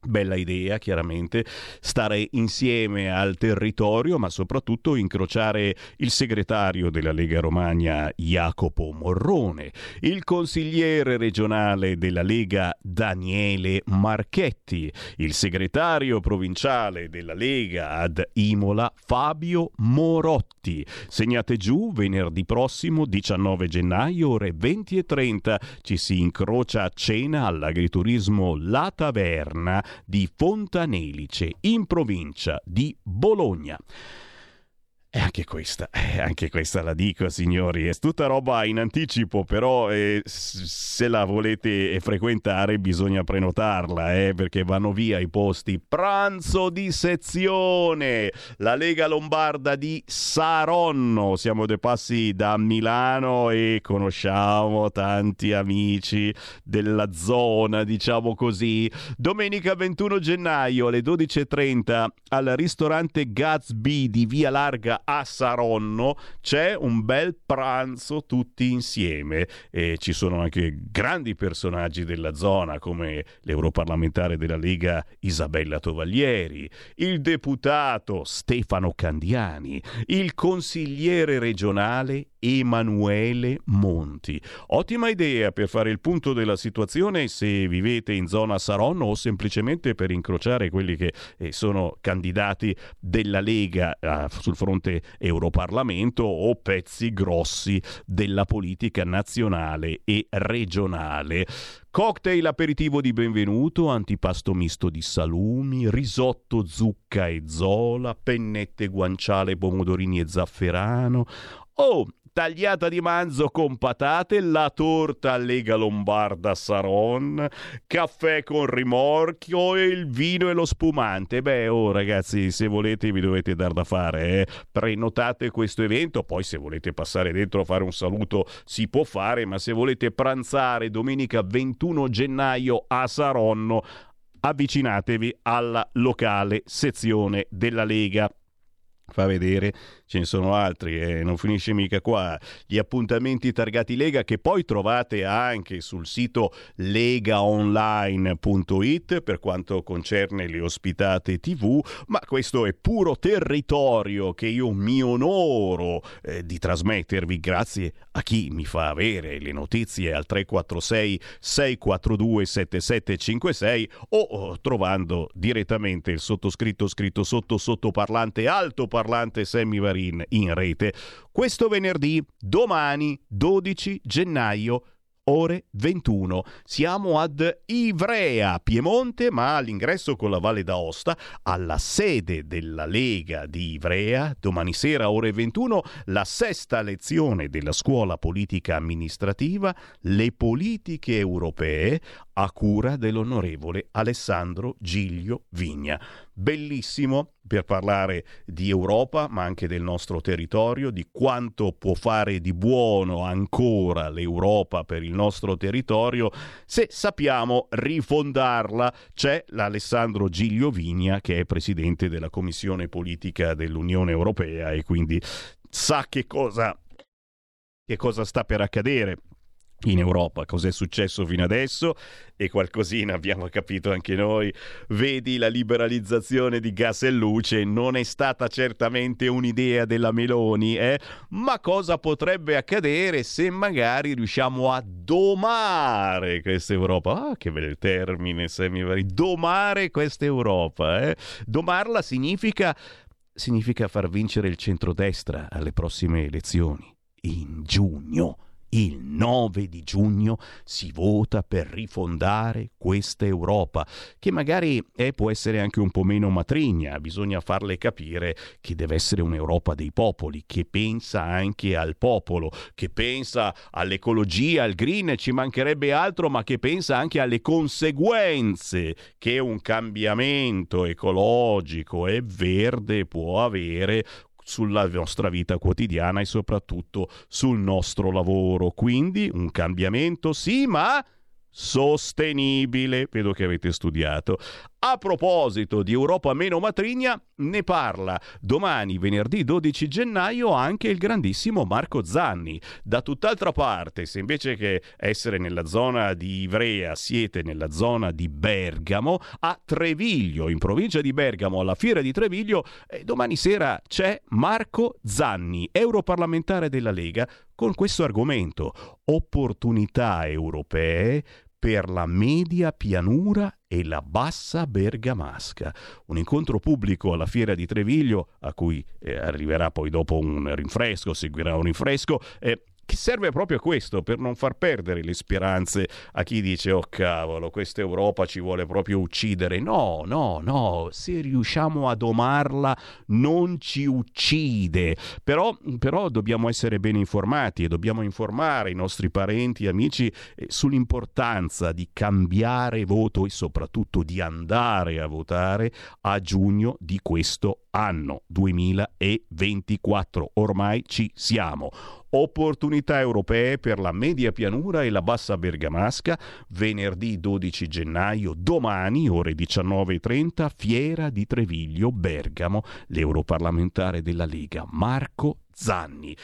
Bella idea, chiaramente, stare insieme al territorio, ma soprattutto incrociare il segretario della Lega Romagna Jacopo Morrone, il consigliere regionale della Lega Daniele Marchetti, il segretario provinciale della Lega ad Imola Fabio Morotti. Segnate giù venerdì prossimo 19 gennaio ore 20 e 30 ci si incrocia a cena all'agriturismo La Taverna di Fontanelice, in provincia di Bologna. E anche questa, eh, anche questa la dico signori, è tutta roba in anticipo, però eh, se la volete frequentare bisogna prenotarla, eh, perché vanno via i posti. Pranzo di sezione, la Lega Lombarda di Saronno, siamo dei passi da Milano e conosciamo tanti amici della zona, diciamo così. Domenica 21 gennaio alle 12.30 al ristorante Gatsby di Via Larga a Saronno c'è un bel pranzo tutti insieme. E ci sono anche grandi personaggi della zona come l'europarlamentare della Lega Isabella Tovaglieri, il deputato Stefano Candiani, il consigliere regionale Emanuele Monti. Ottima idea per fare il punto della situazione se vivete in zona Saronno o semplicemente per incrociare quelli che eh, sono candidati della Lega eh, sul fronte Europarlamento o pezzi grossi della politica nazionale e regionale. Cocktail aperitivo di benvenuto, antipasto misto di salumi, risotto zucca e zola, pennette guanciale, pomodorini e zafferano. Oh, tagliata di manzo con patate, la torta Lega Lombarda Saron, caffè con rimorchio e il vino e lo spumante. Beh, oh ragazzi, se volete vi dovete dar da fare, eh. prenotate questo evento, poi se volete passare dentro a fare un saluto si può fare, ma se volete pranzare domenica 21 gennaio a Saronno, avvicinatevi alla locale sezione della Lega fa vedere ce ne sono altri e eh, non finisce mica qua. Gli appuntamenti targati Lega che poi trovate anche sul sito legaonline.it per quanto concerne le ospitate TV, ma questo è puro territorio che io mi onoro eh, di trasmettervi grazie a chi mi fa avere le notizie al 346 642 7756 o trovando direttamente il sottoscritto scritto sotto sottoparlante altoparlante semivario in, in rete. Questo venerdì, domani 12 gennaio ore 21. Siamo ad Ivrea, Piemonte, ma all'ingresso con la Valle d'Aosta, alla sede della Lega di Ivrea, domani sera ore 21, la sesta lezione della scuola politica amministrativa, le politiche europee, a cura dell'onorevole Alessandro Giglio Vigna. Bellissimo per parlare di Europa, ma anche del nostro territorio, di quanto può fare di buono ancora l'Europa per il nostro territorio se sappiamo rifondarla. C'è l'Alessandro Giglio Vigna che è presidente della Commissione Politica dell'Unione Europea e quindi sa che cosa, che cosa sta per accadere in Europa. Cos'è successo fino adesso? E qualcosina abbiamo capito anche noi. Vedi, la liberalizzazione di gas e luce non è stata certamente un'idea della Meloni, eh? ma cosa potrebbe accadere se magari riusciamo a domare questa Europa? Ah, che bel termine, semivari. Domare questa Europa. Eh? Domarla significa, significa far vincere il centrodestra alle prossime elezioni in giugno il 9 di giugno si vota per rifondare questa Europa, che magari è, può essere anche un po' meno matrigna, bisogna farle capire che deve essere un'Europa dei popoli, che pensa anche al popolo, che pensa all'ecologia, al green, ci mancherebbe altro, ma che pensa anche alle conseguenze che un cambiamento ecologico e verde può avere sulla nostra vita quotidiana e soprattutto sul nostro lavoro. Quindi un cambiamento sì, ma sostenibile. Vedo che avete studiato. A proposito di Europa meno matrigna, ne parla domani, venerdì 12 gennaio, anche il grandissimo Marco Zanni. Da tutt'altra parte, se invece che essere nella zona di Ivrea siete nella zona di Bergamo, a Treviglio, in provincia di Bergamo, alla fiera di Treviglio, eh, domani sera c'è Marco Zanni, europarlamentare della Lega, con questo argomento, opportunità europee per la media pianura e la bassa bergamasca. Un incontro pubblico alla fiera di Treviglio, a cui eh, arriverà poi dopo un rinfresco, seguirà un rinfresco, eh, che serve proprio a questo, per non far perdere le speranze a chi dice oh cavolo, questa Europa ci vuole proprio uccidere. No, no, no, se riusciamo a domarla non ci uccide. Però, però dobbiamo essere ben informati e dobbiamo informare i nostri parenti e amici eh, sull'importanza di cambiare voto e soprattutto di andare a votare a giugno di questo anno 2024. Ormai ci siamo opportunità europee per la media pianura e la bassa bergamasca, venerdì 12 gennaio, domani ore 19.30, Fiera di Treviglio, Bergamo, l'europarlamentare della Lega Marco Zanni.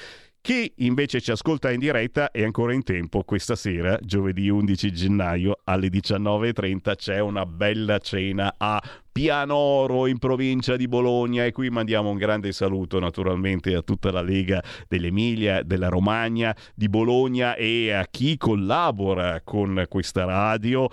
Chi invece ci ascolta in diretta è ancora in tempo. Questa sera, giovedì 11 gennaio alle 19.30, c'è una bella cena a Pianoro in provincia di Bologna e qui mandiamo un grande saluto naturalmente a tutta la Lega dell'Emilia, della Romagna, di Bologna e a chi collabora con questa radio,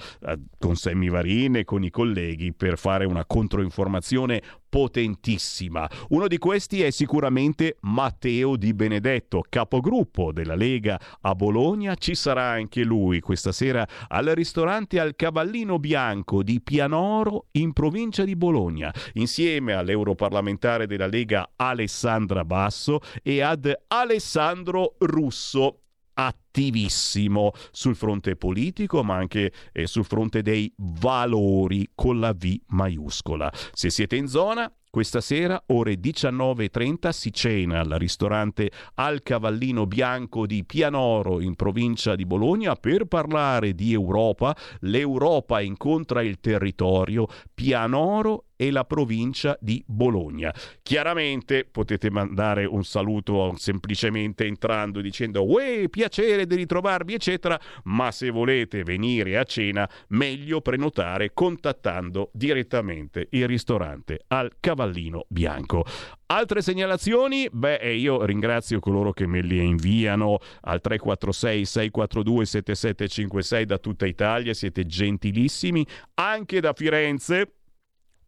con Sammy Varin e con i colleghi per fare una controinformazione potentissima. Uno di questi è sicuramente Matteo Di Benedetto, capogruppo della Lega a Bologna. Ci sarà anche lui questa sera al ristorante Al Cavallino Bianco di Pianoro in provincia di Bologna, insieme all'europarlamentare della Lega Alessandra Basso e ad Alessandro Russo attivissimo sul fronte politico ma anche eh, sul fronte dei valori con la V maiuscola. Se siete in zona questa sera, ore 19.30, si cena al ristorante Al Cavallino Bianco di Pianoro, in provincia di Bologna, per parlare di Europa. L'Europa incontra il territorio. Pianoro e la provincia di Bologna. Chiaramente potete mandare un saluto semplicemente entrando dicendo Uè, piacere di ritrovarvi, eccetera, ma se volete venire a cena, meglio prenotare contattando direttamente il ristorante al Cavallino Bianco. Altre segnalazioni? Beh, io ringrazio coloro che me le inviano al 346 642 7756 da tutta Italia, siete gentilissimi, anche da Firenze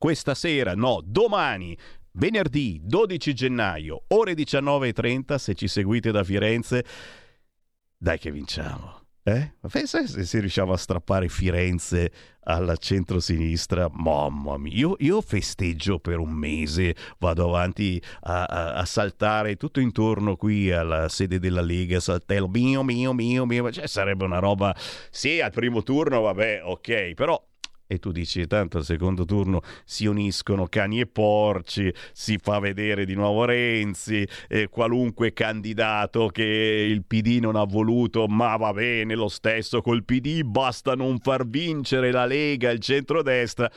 questa sera, no, domani, venerdì 12 gennaio, ore 19.30, se ci seguite da Firenze, dai che vinciamo. Eh? Pensa se, se riusciamo a strappare Firenze alla centro-sinistra, mamma mia, io, io, festeggio per un mese, vado avanti a, a, a, saltare tutto intorno qui alla sede della Lega, saltello mio, mio, mio, mio, cioè sarebbe una roba, sì, al primo turno, vabbè, ok, però e tu dici tanto al secondo turno si uniscono cani e porci, si fa vedere di nuovo Renzi, eh, qualunque candidato che il PD non ha voluto, ma va bene lo stesso col PD, basta non far vincere la Lega, il centrodestra.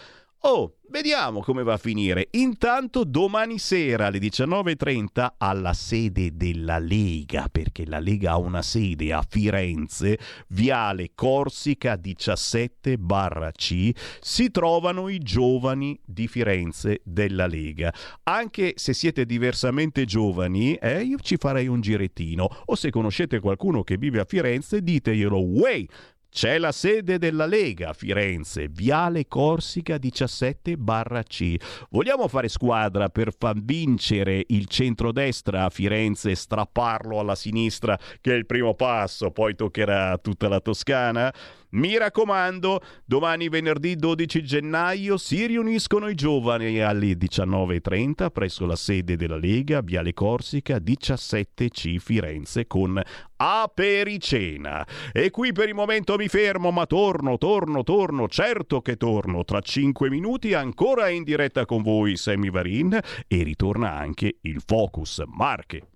Oh, Vediamo come va a finire. Intanto domani sera alle 19.30 alla sede della Lega, perché la Lega ha una sede a Firenze, Viale Corsica 17 barra C, si trovano i giovani di Firenze della Lega. Anche se siete diversamente giovani, eh, io ci farei un girettino. O se conoscete qualcuno che vive a Firenze, diteglielo, way, c'è la sede della Lega a Firenze, Viale Corsica 17 barra C. Vogliamo fare squadra per far vincere il centrodestra a Firenze e strapparlo alla sinistra, che è il primo passo, poi toccherà tutta la Toscana? Mi raccomando, domani venerdì 12 gennaio si riuniscono i giovani alle 19.30 presso la sede della Lega, Viale Corsica 17C Firenze con Apericena. E qui per il momento mi fermo, ma torno, torno, torno, certo che torno. Tra 5 minuti ancora in diretta con voi Sammy Varin e ritorna anche il Focus Marche.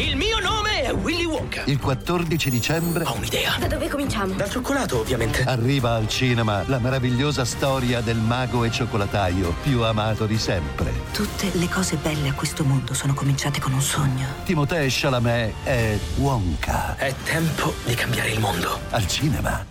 Il mio nome è Willy Wonka. Il 14 dicembre. Ho un'idea. Da dove cominciamo? Dal cioccolato, ovviamente. Arriva al cinema la meravigliosa storia del mago e cioccolataio più amato di sempre. Tutte le cose belle a questo mondo sono cominciate con un sogno. Timothée Chalamet è Wonka. È tempo di cambiare il mondo. Al cinema.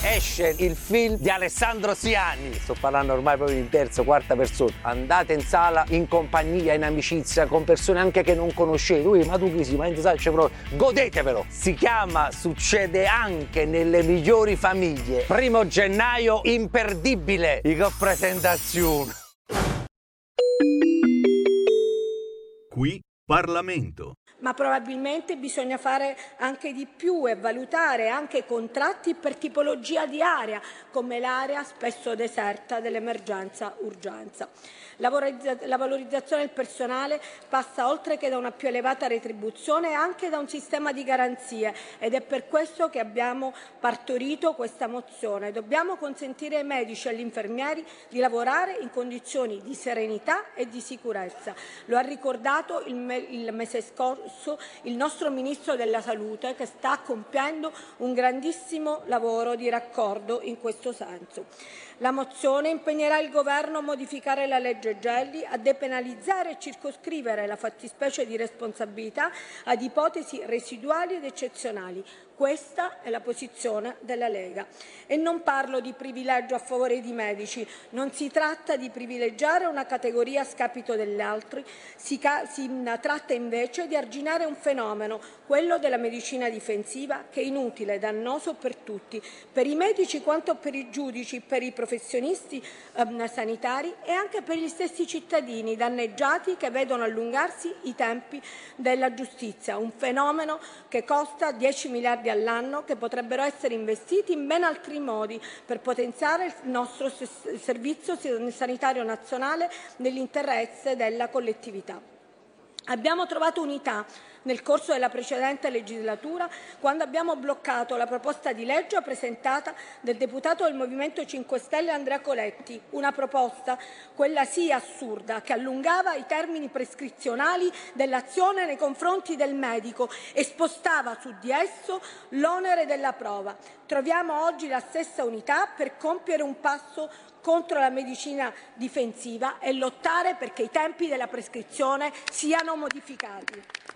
Esce il film di Alessandro Siani. Sto parlando ormai proprio in terza, quarta persona. Andate in sala in compagnia, in amicizia, con persone anche che non conoscete. Ui, ma tu chi sei? Ma in sala c'è proprio. Godetevelo! Si chiama Succede anche nelle migliori famiglie. Primo gennaio, imperdibile. Che presentazione. Qui Parlamento. Ma probabilmente bisogna fare anche di più e valutare anche contratti per tipologia di area, come l'area spesso deserta dell'emergenza urgenza. La valorizza- la valorizzazione del personale passa oltre che da una più elevata retribuzione anche da un sistema di garanzie ed è per questo che abbiamo partorito questa mozione. Dobbiamo consentire ai medici e agli infermieri di lavorare in condizioni di serenità e di sicurezza. Lo ha ricordato il, me- il mese scorso il nostro Ministro della Salute che sta compiendo un grandissimo lavoro di raccordo in questo senso. La mozione impegnerà il Governo a modificare la legge Gelli, a depenalizzare e circoscrivere la fattispecie di responsabilità ad ipotesi residuali ed eccezionali. Questa è la posizione della Lega. E non parlo di privilegio a favore di medici, non si tratta di privilegiare una categoria a scapito delle altre, si, si tratta invece di arginare un fenomeno, quello della medicina difensiva, che è inutile e dannoso per tutti, per i medici quanto per i giudici, per i professionisti ehm, sanitari e anche per gli stessi cittadini danneggiati che vedono allungarsi i tempi della giustizia, un fenomeno che costa 10 miliardi all'anno che potrebbero essere investiti in ben altri modi per potenziare il nostro servizio sanitario nazionale nell'interesse della collettività. Abbiamo trovato unità nel corso della precedente legislatura quando abbiamo bloccato la proposta di legge presentata del deputato del Movimento 5 Stelle Andrea Coletti, una proposta, quella sì assurda, che allungava i termini prescrizionali dell'azione nei confronti del medico e spostava su di esso l'onere della prova. Troviamo oggi la stessa unità per compiere un passo contro la medicina difensiva e lottare perché i tempi della prescrizione siano modificati.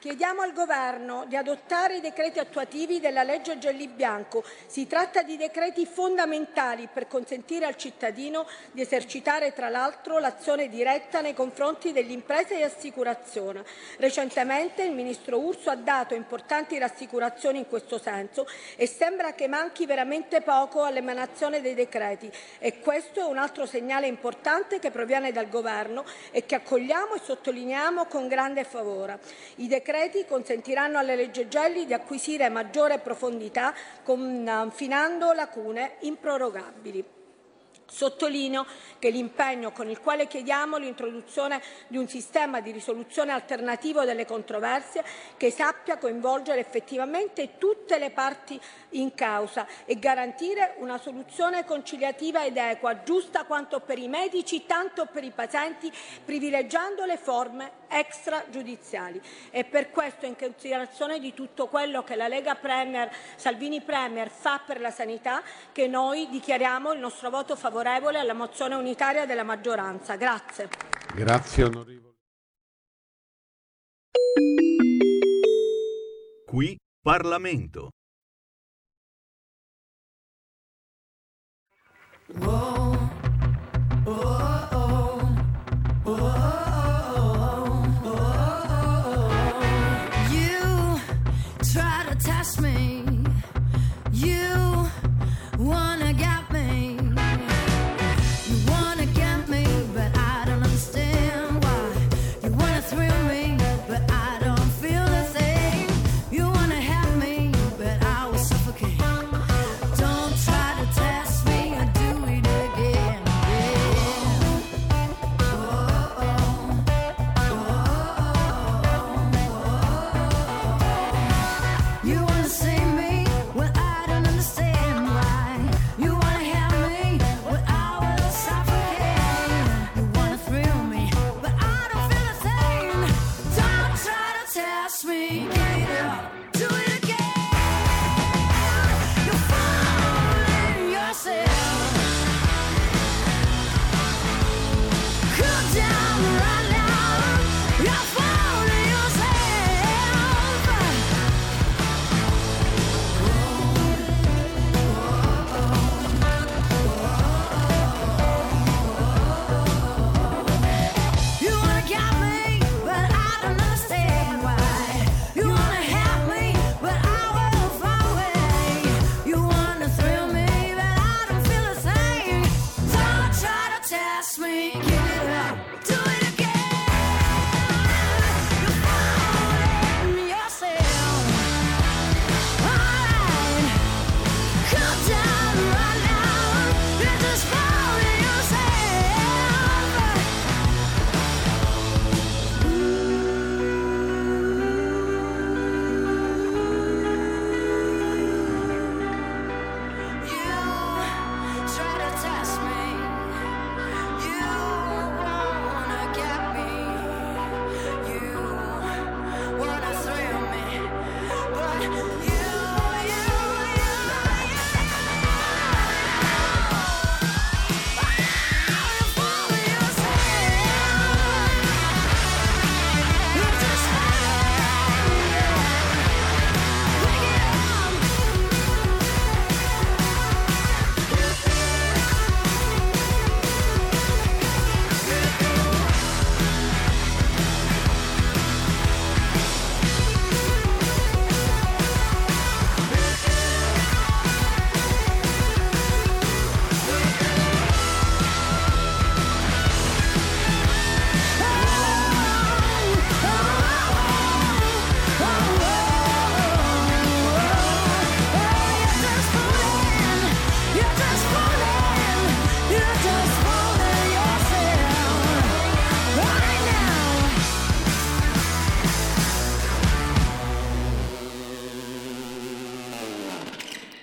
Chiediamo al Governo di adottare i decreti attuativi della legge Gelli Bianco. Si tratta di decreti fondamentali per consentire al cittadino di esercitare tra l'altro l'azione diretta nei confronti delle imprese di assicurazione. Recentemente il Ministro Urso ha dato importanti rassicurazioni in questo senso e sembra che manchi veramente poco all'emanazione dei decreti e questo è un altro segnale importante che proviene dal Governo e che accogliamo e sottolineiamo con grande favore. Decreti consentiranno alle legge Gelli di acquisire maggiore profondità, confinando lacune improrogabili. Sottolineo che l'impegno con il quale chiediamo l'introduzione di un sistema di risoluzione alternativo delle controversie che sappia coinvolgere effettivamente tutte le parti in causa e garantire una soluzione conciliativa ed equa, giusta quanto per i medici, tanto per i pazienti, privilegiando le forme extragiudiziali. E per questo, in considerazione di tutto quello che la Lega Premier, Salvini Premier fa per la sanità, che noi dichiariamo il nostro voto favorevole alla mozione unitaria della maggioranza. Grazie. Grazie onorevole. Qui Parlamento. You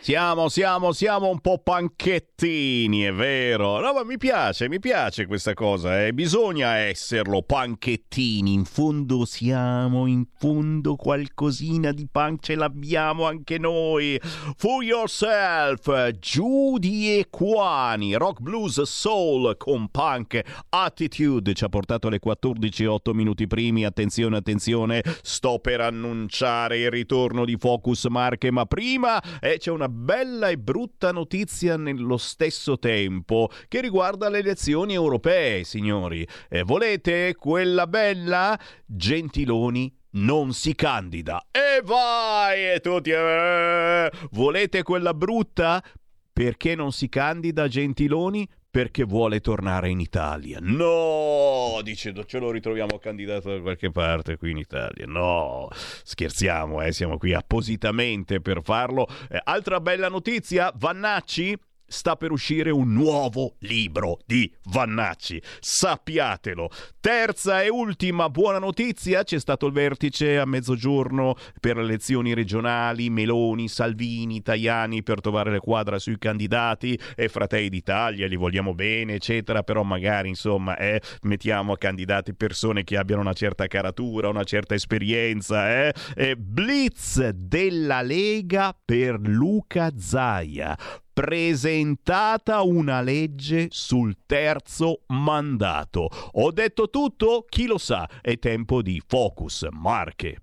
Siamo, siamo, siamo un po' panchettini, è vero. No, ma mi piace, mi piace questa cosa, eh. Bisogna esserlo, panchettini. In fondo siamo, in fondo qualcosina di punk ce l'abbiamo anche noi. For yourself, Judy Equani, rock blues soul con punk attitude. Ci ha portato alle 14 8 minuti primi. Attenzione, attenzione, sto per annunciare il ritorno di Focus Marche, ma prima eh, c'è una bella e brutta notizia nello stesso tempo che riguarda le elezioni europee, signori. Eh, volete quella bella? Gentiloni non si candida. E vai! E tutti... Eh, volete quella brutta? Perché non si candida Gentiloni? Perché vuole tornare in Italia. No, dice, ce lo ritroviamo candidato da qualche parte qui in Italia. No, scherziamo, eh, siamo qui appositamente per farlo. Eh, altra bella notizia, Vannacci sta per uscire un nuovo libro di Vannacci. Sappiatelo. Terza e ultima buona notizia, c'è stato il vertice a mezzogiorno per le elezioni regionali, Meloni, Salvini, Tajani per trovare la quadra sui candidati e Fratelli d'Italia, li vogliamo bene, eccetera, però magari insomma eh, mettiamo a candidati persone che abbiano una certa caratura, una certa esperienza. Eh? E Blitz della Lega per Luca Zaia presentata una legge sul terzo mandato. Ho detto tutto? Chi lo sa? È tempo di Focus Marche.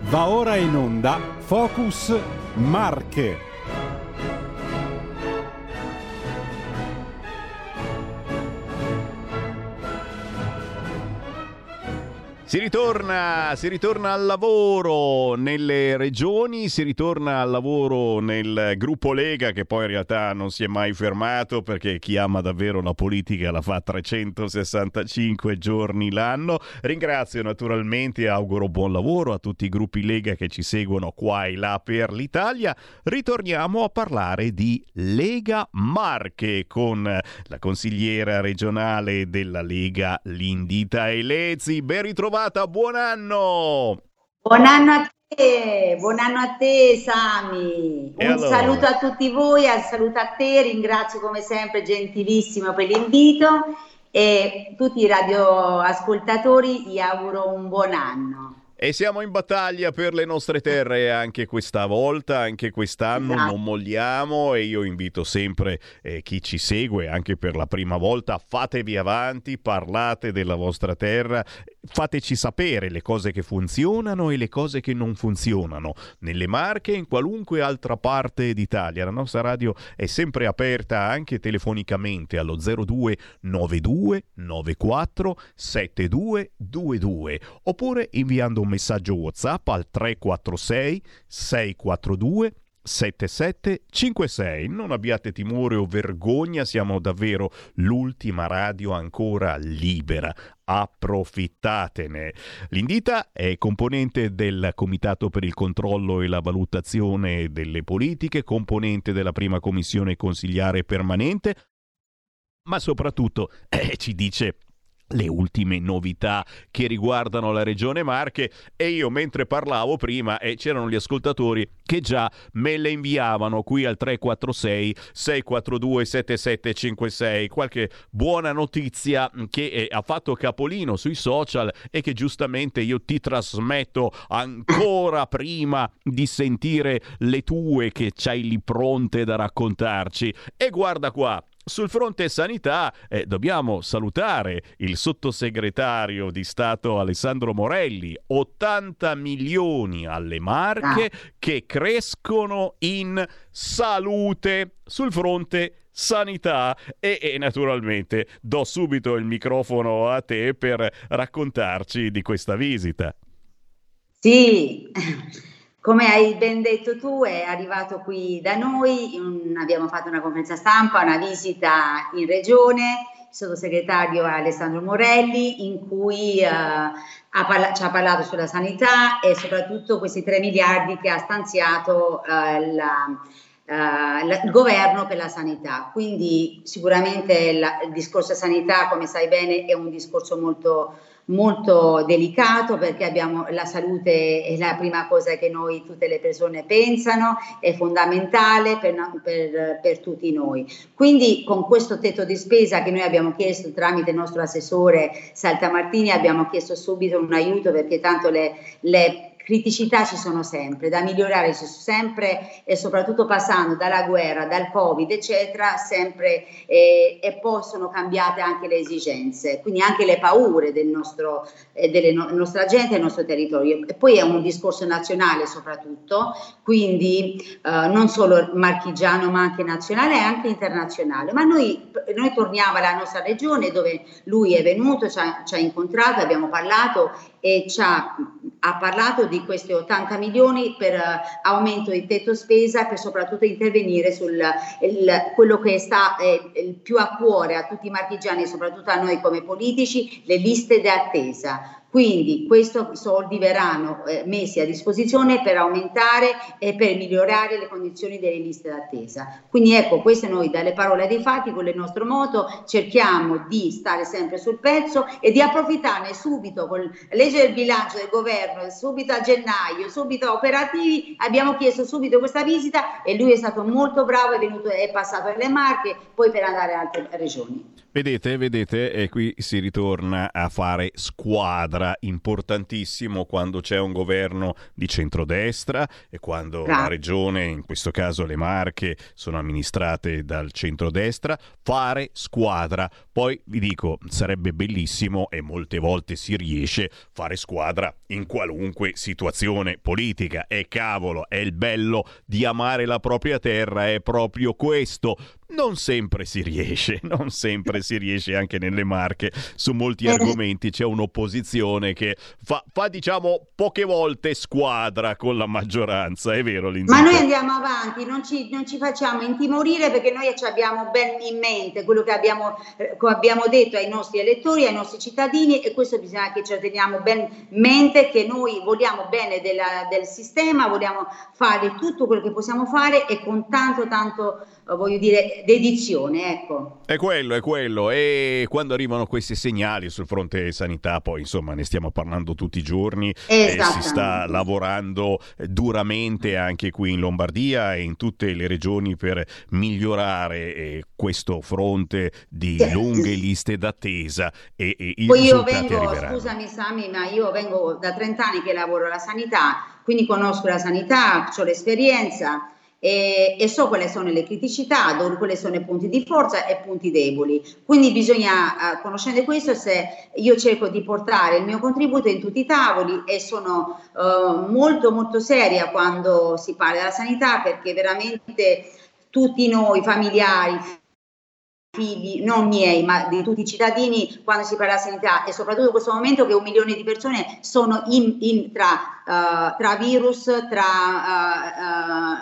Va ora in onda Focus Marche. Si ritorna, si ritorna, al lavoro nelle regioni, si ritorna al lavoro nel gruppo Lega che poi in realtà non si è mai fermato perché chi ama davvero la politica la fa 365 giorni l'anno. Ringrazio naturalmente e auguro buon lavoro a tutti i gruppi Lega che ci seguono qua e là per l'Italia. Ritorniamo a parlare di Lega Marche con la consigliera regionale della Lega Lindita Elezi. Ben ritrovati ritrovata, buon anno! Buon anno a te, buon anno a te Sami, E un allora? saluto a tutti voi, un saluto a te, ringrazio come sempre gentilissimo per l'invito e tutti i radioascoltatori gli auguro un buon anno. E siamo in battaglia per le nostre terre anche questa volta, anche quest'anno Esatto. non molliamo e io invito sempre eh, chi ci segue anche per la prima volta, fatevi avanti, parlate della vostra terra, fateci sapere le cose che funzionano e le cose che non funzionano nelle Marche e in qualunque altra parte d'Italia. La nostra radio è sempre aperta anche telefonicamente allo 02 92 94 7222 oppure inviando un messaggio WhatsApp al 346 642 7756. Non abbiate timore o vergogna, siamo davvero l'ultima radio ancora libera. Approfittatene. L'Indita è componente del Comitato per il controllo e la valutazione delle politiche, componente della prima commissione consigliare permanente, ma soprattutto eh, ci dice le ultime novità che riguardano la regione Marche. E io mentre parlavo prima e c'erano gli ascoltatori che già me le inviavano qui al 346 642 7756 qualche buona notizia che eh, ha fatto capolino sui social e che giustamente io ti trasmetto ancora prima di sentire le tue che c'hai lì pronte da raccontarci. E guarda qua sul fronte sanità eh, dobbiamo salutare il sottosegretario di Stato Alessandro Morelli, 80 milioni alle Marche che crescono in salute sul fronte sanità. E, e naturalmente do subito il microfono a te per raccontarci di questa visita. Sì, come hai ben detto tu, è arrivato qui da noi, in- abbiamo fatto una conferenza stampa, una visita in regione, il sottosegretario Alessandro Morelli, in cui eh, ha parla- ci ha parlato sulla sanità e soprattutto questi 3 miliardi che ha stanziato eh, la- eh, la- il governo per la sanità. Quindi sicuramente la- il discorso sanità, come sai bene, è un discorso molto molto delicato perché abbiamo la salute è la prima cosa che noi tutte le persone pensano, è fondamentale per, per, per tutti noi. Quindi con questo tetto di spesa che noi abbiamo chiesto tramite il nostro assessore Saltamartini abbiamo chiesto subito un aiuto perché tanto le, le criticità ci sono sempre, da migliorare ci sono sempre e soprattutto passando dalla guerra, dal Covid, eccetera, sempre eh, e possono cambiare anche le esigenze, quindi anche le paure del nostro, eh, delle no, nostra gente e del nostro territorio. E poi è un discorso nazionale soprattutto, quindi eh, non solo marchigiano ma anche nazionale e anche internazionale. Ma noi, noi torniamo alla nostra regione dove lui è venuto, ci ha, ci ha incontrato, abbiamo parlato e ha, ha parlato di questi 80 milioni per uh, aumento di tetto spesa per soprattutto intervenire il, quello che sta eh, più a cuore a tutti i marchigiani e soprattutto a noi come politici, le liste d'attesa. Quindi questi soldi verranno eh, messi a disposizione per aumentare e per migliorare le condizioni delle liste d'attesa. Quindi ecco, queste noi dalle parole dei fatti, con il nostro moto, cerchiamo di stare sempre sul pezzo e di approfittarne subito con legge del bilancio del governo, subito a gennaio, subito operativi. Abbiamo chiesto subito questa visita e lui è stato molto bravo, è, venuto, è passato alle Marche, poi per andare in altre regioni. Vedete, vedete, e qui si ritorna a fare squadra, importantissimo quando c'è un governo di centrodestra e quando la regione, in questo caso le Marche, sono amministrate dal centrodestra, fare squadra. Poi vi dico, sarebbe bellissimo e molte volte si riesce fare squadra in qualunque situazione politica. E cavolo, è il bello di amare la propria terra, è proprio questo non sempre si riesce, non sempre si riesce anche nelle marche. Su molti eh. argomenti c'è un'opposizione che fa, fa, diciamo, poche volte squadra con la maggioranza, è vero Lindsay? Ma noi andiamo avanti, non ci, non ci, facciamo intimorire perché noi ci abbiamo ben in mente quello che abbiamo, eh, abbiamo detto ai nostri elettori, ai nostri cittadini e questo bisogna che ci teniamo ben in mente, che noi vogliamo bene della, del sistema, vogliamo fare tutto quello che possiamo fare e con tanto tanto voglio dire, dedizione, ecco. È quello, è quello. E quando arrivano questi segnali sul fronte sanità, poi insomma ne stiamo parlando tutti i giorni, e si sta lavorando duramente anche qui in Lombardia e in tutte le regioni per migliorare eh, questo fronte di sì. lunghe liste d'attesa e, e i poi io vengo, arriveranno. scusami Sami, ma io vengo da 30 anni che lavoro alla sanità, quindi conosco la sanità, ho l'esperienza e, e, so quali sono le criticità, quali sono i punti di forza e punti deboli. Quindi bisogna, uh, conoscendo questo, se io cerco di portare il mio contributo in tutti i tavoli e sono uh, molto molto seria quando si parla della sanità perché veramente tutti noi familiari, figli, non miei, ma di tutti i cittadini quando si parla di sanità e soprattutto in questo momento che un milione di persone sono in, in, tra, uh, tra, virus, tra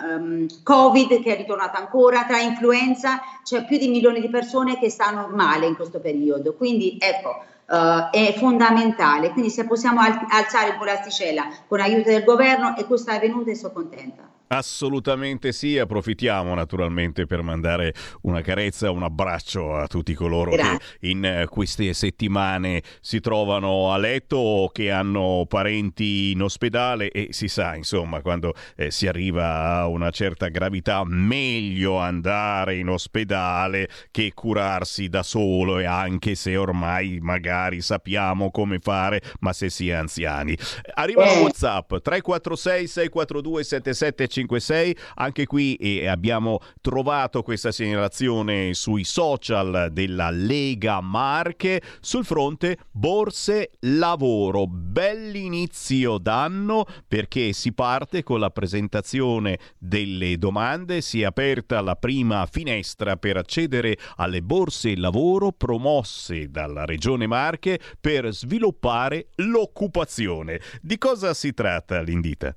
uh, um, Covid che è ritornato ancora, tra influenza, c'è più di un milione di persone che stanno male in questo periodo. Quindi ecco, Uh, è fondamentale. Quindi se possiamo al- alzare un po' l'asticella con l'aiuto del governo e questo è avvenuto e sono contenta. Assolutamente sì, approfittiamo naturalmente per mandare una carezza, un abbraccio a tutti coloro Grazie. che in eh, queste settimane si trovano a letto o che hanno parenti in ospedale e si sa, insomma, quando eh, si arriva a una certa gravità, meglio andare in ospedale che curarsi da solo e anche se ormai magari sappiamo come fare, ma se si è anziani. Arriva eh. WhatsApp 346 642 77 356. Anche qui eh, abbiamo trovato questa segnalazione sui social della Lega Marche sul fronte borse lavoro. Bell'inizio d'anno perché si parte con la presentazione delle domande, si è aperta la prima finestra per accedere alle borse lavoro promosse dalla Regione Marche per sviluppare l'occupazione. Di cosa si tratta l'indita?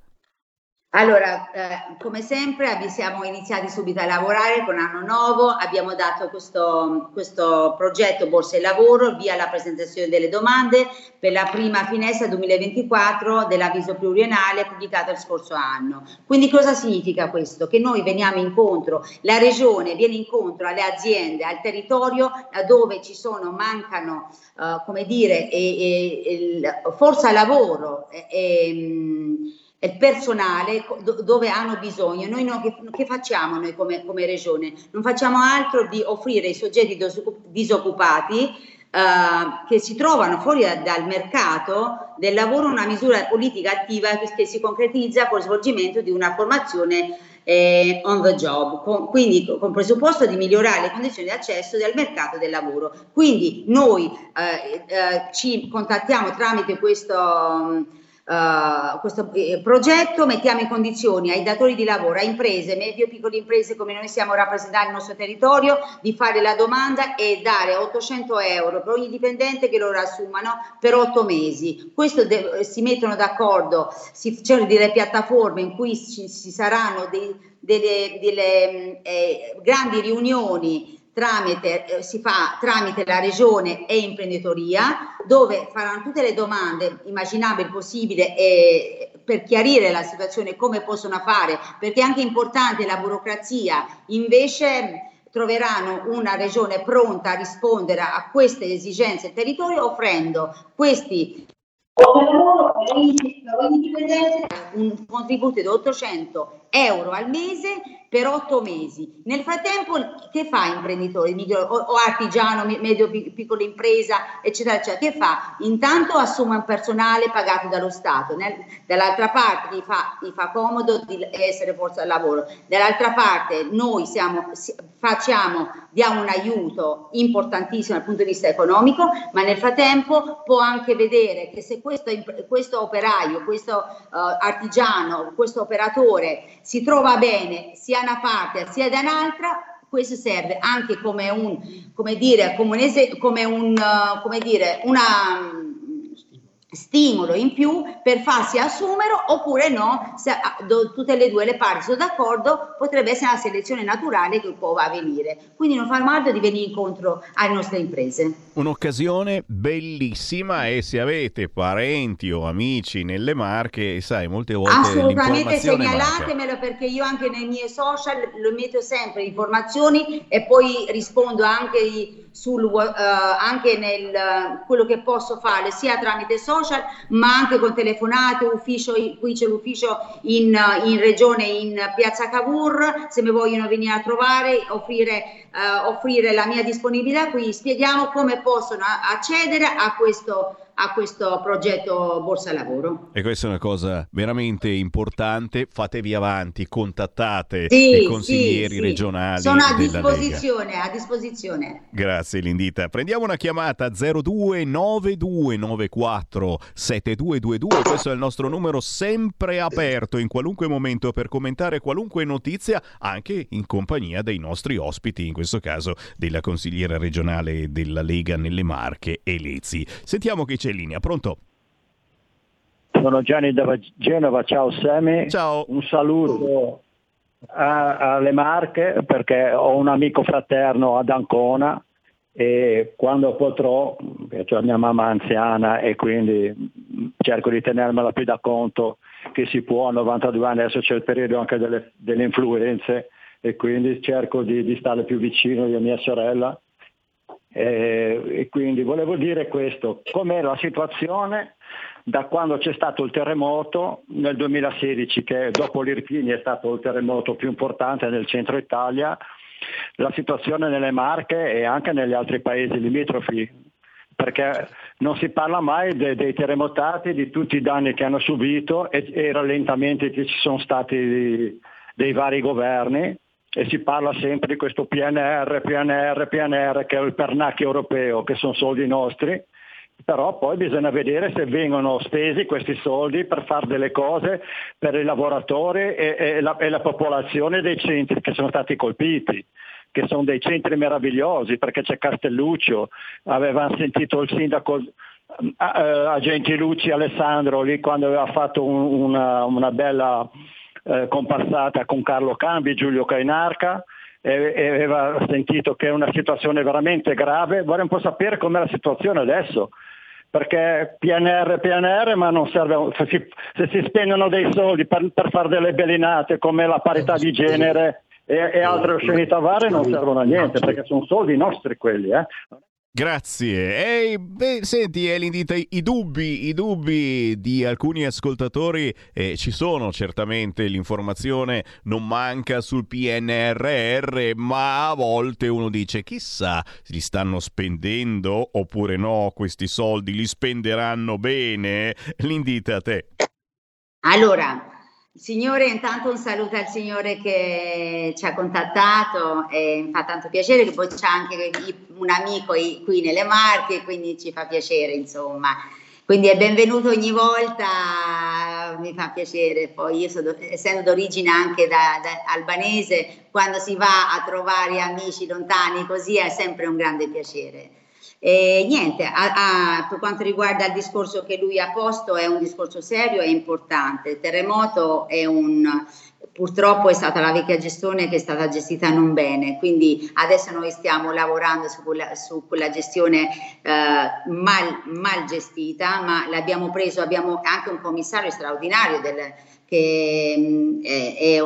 Allora, eh, come sempre siamo iniziati subito a lavorare con Anno Nuovo, abbiamo dato questo, questo progetto Borsa e Lavoro via la presentazione delle domande per la prima finestra 2024 dell'avviso pluriennale pubblicato il scorso anno. Quindi cosa significa questo? Che noi veniamo incontro, la regione viene incontro alle aziende, al territorio dove ci sono, mancano, eh, come dire, e, e, e, forza lavoro e, e il personale do, dove hanno bisogno. Noi no, che, che, facciamo noi come, come, regione? Non facciamo altro di offrire ai soggetti disoccupati Uh, che si trovano fuori da, dal mercato del lavoro una misura politica attiva che, che si concretizza con lo svolgimento di una formazione eh, on the job, con, quindi con presupposto di migliorare le condizioni di accesso del mercato del lavoro. Quindi noi eh, eh, ci contattiamo tramite questo uh, questo eh, progetto mettiamo in condizioni ai datori di lavoro, a imprese, medio e piccole imprese come noi siamo rappresentati nel nostro territorio, di fare la domanda e dare 800 euro per ogni dipendente che loro assumano per otto mesi. Questo de- si mettono d'accordo, si c'erano delle piattaforme in cui ci, ci saranno dei, delle, delle eh, grandi riunioni tramite, eh, si fa tramite la regione e imprenditoria, dove faranno tutte le domande immaginabili, possibili e per chiarire la situazione come possono fare, perché è anche importante la burocrazia, invece troveranno una regione pronta a rispondere a queste esigenze del territorio offrendo questi un contributo di 800 euro al mese per otto mesi. Nel frattempo, che fa imprenditore o, o artigiano, medio, piccola impresa, eccetera, eccetera? Che fa? Intanto assume un personale pagato dallo Stato, nel, dall'altra parte gli fa, gli fa, comodo di essere forza del lavoro, dall'altra parte noi siamo, facciamo, diamo un aiuto importantissimo dal punto di vista economico, ma nel frattempo può anche vedere che se questo, questo operaio, questo uh, artigiano, questo operatore si trova bene sia una parte sia da un'altra, questo serve anche come un, come dire, come un, come un, come dire, una stimolo in più per farsi assumere oppure no, se do, tutte e due le parti sono d'accordo, potrebbe essere una selezione naturale che può avvenire. Quindi non fa male di venire incontro alle nostre imprese. Un'occasione bellissima e se avete parenti o amici nelle Marche, sai, molte volte Assolutamente segnalatemelo manca. perché io anche nei miei social lo metto sempre informazioni e poi rispondo anche sul, uh, anche nel uh, quello che posso fare sia tramite social ma anche con telefonate, ufficio, qui c'è l'ufficio in, uh, in regione in piazza Cavour, se mi vogliono venire a trovare, offrire, offrire la mia disponibilità qui, spieghiamo come possono accedere a questo a questo progetto Borsa Lavoro. E questa è una cosa veramente importante, fatevi avanti, contattate sì, i consiglieri sì, regionali. Sono a disposizione, a disposizione. Grazie Lindita. Prendiamo una chiamata 0292947222, questo è il nostro numero sempre aperto in qualunque momento per commentare qualunque notizia, anche in compagnia dei nostri ospiti, in questo caso della consigliera regionale della Lega nelle Marche, Elezi. Sentiamo che c'è in linea. Pronto? Sono Gianni da Genova, ciao Semi. Ciao. Un saluto alle Marche perché ho un amico fraterno ad Ancona e quando potrò, perché ho mia mamma anziana e quindi cerco di tenermela più da conto che si può, a 92 anni adesso c'è il periodo anche delle, delle influenze e quindi cerco di, di stare più vicino io a mia sorella eh, e quindi volevo dire questo, com'è la situazione da quando c'è stato il terremoto nel 2016, che dopo l'Irpini è stato il terremoto più importante nel centro Italia, la situazione nelle Marche e anche negli altri paesi limitrofi, perché non si parla mai de- dei terremotati, di tutti i danni che hanno subito e, i rallentamenti che ci sono stati dei vari governi e si parla sempre di questo PNR, PNR, PNR che è il pernacchio europeo, che sono soldi nostri, però poi bisogna vedere se vengono spesi questi soldi per fare delle cose per i lavoratori e, e, la, e la popolazione dei centri che sono stati colpiti che sono dei centri meravigliosi, perché c'è Castelluccio, avevamo sentito il sindaco a, a Gentilucci Alessandro lì quando aveva fatto un, una, una, bella eh, compassata con Carlo Cambi, Giulio Cainarca, e, e aveva sentito che è una situazione veramente grave. Vorrei un po' sapere com'è la situazione adesso perché PNR PNR ma non serve se si, se si spendono dei soldi per, per fare delle bellinate come la parità di genere e, e altre oscenità varie non servono a niente perché sono soldi nostri quelli eh. Grazie. E, beh, senti, Elindita, i dubbi, i dubbi di alcuni ascoltatori eh, ci sono certamente, l'informazione non manca sul PNRR, ma a volte uno dice chissà, li stanno spendendo oppure no questi soldi, li spenderanno bene? L'indita a te. Allora, Signore, intanto un saluto al Signore che ci ha contattato e mi fa tanto piacere che poi c'è anche un amico qui nelle Marche, quindi ci fa piacere, insomma. Quindi è benvenuto ogni volta, mi fa piacere. Poi io sono, essendo d'origine anche da, da albanese, quando si va a trovare amici lontani così è sempre un grande piacere. E niente, a, a, per quanto riguarda il discorso che lui ha posto, è un discorso serio e importante. Il terremoto è un, purtroppo è stata la vecchia gestione che è stata gestita non bene, quindi adesso noi stiamo lavorando su quella, su quella gestione eh, mal, mal, gestita, ma l'abbiamo preso, abbiamo anche un commissario straordinario del, che mh, è, è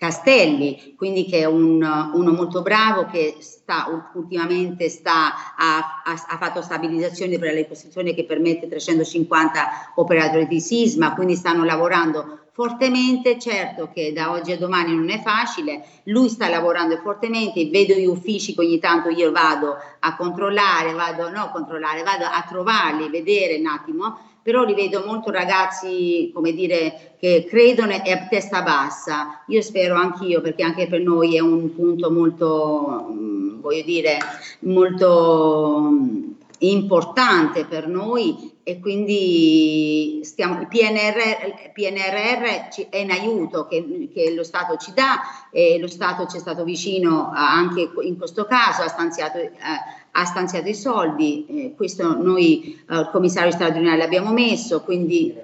Castelli, quindi che è un, uno molto bravo che sta, ultimamente sta, ha, ha, fatto stabilizzazione per la ricostruzione che permette 350 operatori di sisma, quindi stanno lavorando fortemente, certo che da oggi a domani non è facile, lui sta lavorando fortemente, vedo gli uffici che ogni tanto io vado a controllare, vado, no controllare, vado a trovarli, vedere un attimo, però li vedo molto ragazzi, come dire, che credono e a testa bassa. Io spero anch'io, perché anche per noi è un punto molto, mm, voglio dire, molto mm, importante per noi e quindi stiamo, il PNRR, PNRR è in aiuto che, che, lo Stato ci dà e lo Stato ci è stato vicino anche in questo caso, ha stanziato, eh, ha stanziato i soldi, eh, questo noi eh, il commissario straordinario l'abbiamo messo, quindi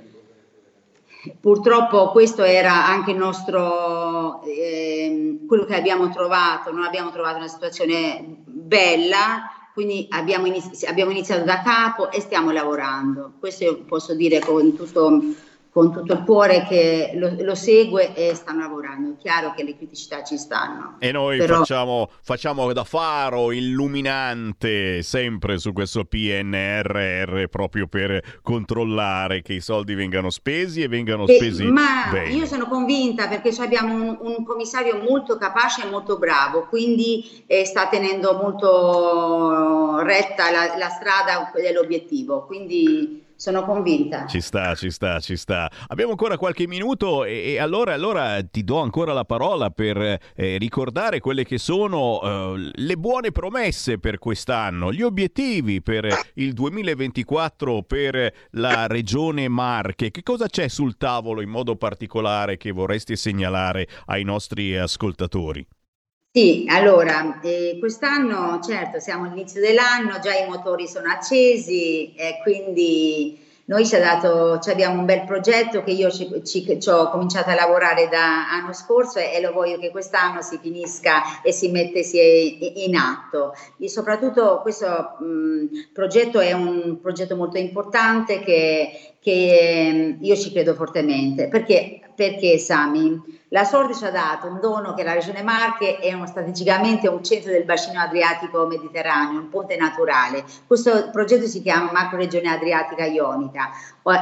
purtroppo questo era anche il nostro, eh, quello che abbiamo trovato, non abbiamo trovato una situazione bella, quindi abbiamo, inizi- abbiamo iniziato da capo e stiamo lavorando. Questo posso dire con tutto con tutto il cuore che lo, lo, segue e stanno lavorando. È chiaro che le criticità ci stanno. E noi Però... facciamo, facciamo, da faro illuminante sempre su questo PNRR proprio per controllare che i soldi vengano spesi e vengano e, spesi ma bene. io sono convinta perché abbiamo un, un, commissario molto capace e molto bravo, quindi eh, sta tenendo molto retta la, la strada dell'obiettivo. Quindi sono convinta. Ci sta, ci sta, ci sta. Abbiamo ancora qualche minuto e, e allora, allora, ti do ancora la parola per eh, ricordare quelle che sono eh, le buone promesse per quest'anno, gli obiettivi per il 2024 per la regione Marche. Che cosa c'è sul tavolo in modo particolare che vorresti segnalare ai nostri ascoltatori? Sì, allora, eh, quest'anno certo siamo all'inizio dell'anno, già i motori sono accesi, eh, quindi noi ci, dato, ci, abbiamo un bel progetto che io ci, ci, ci, ho cominciato a lavorare da anno scorso e, e, lo voglio che quest'anno si finisca e si mettesse in atto. E soprattutto questo mh, progetto è un progetto molto importante che, che io ci credo fortemente. Perché, perché Sami? La sorte ci ha dato un dono che la Regione Marche è uno, strategicamente un centro del bacino adriatico mediterraneo, un ponte naturale. Questo progetto si chiama Macro Regione Adriatica Ionica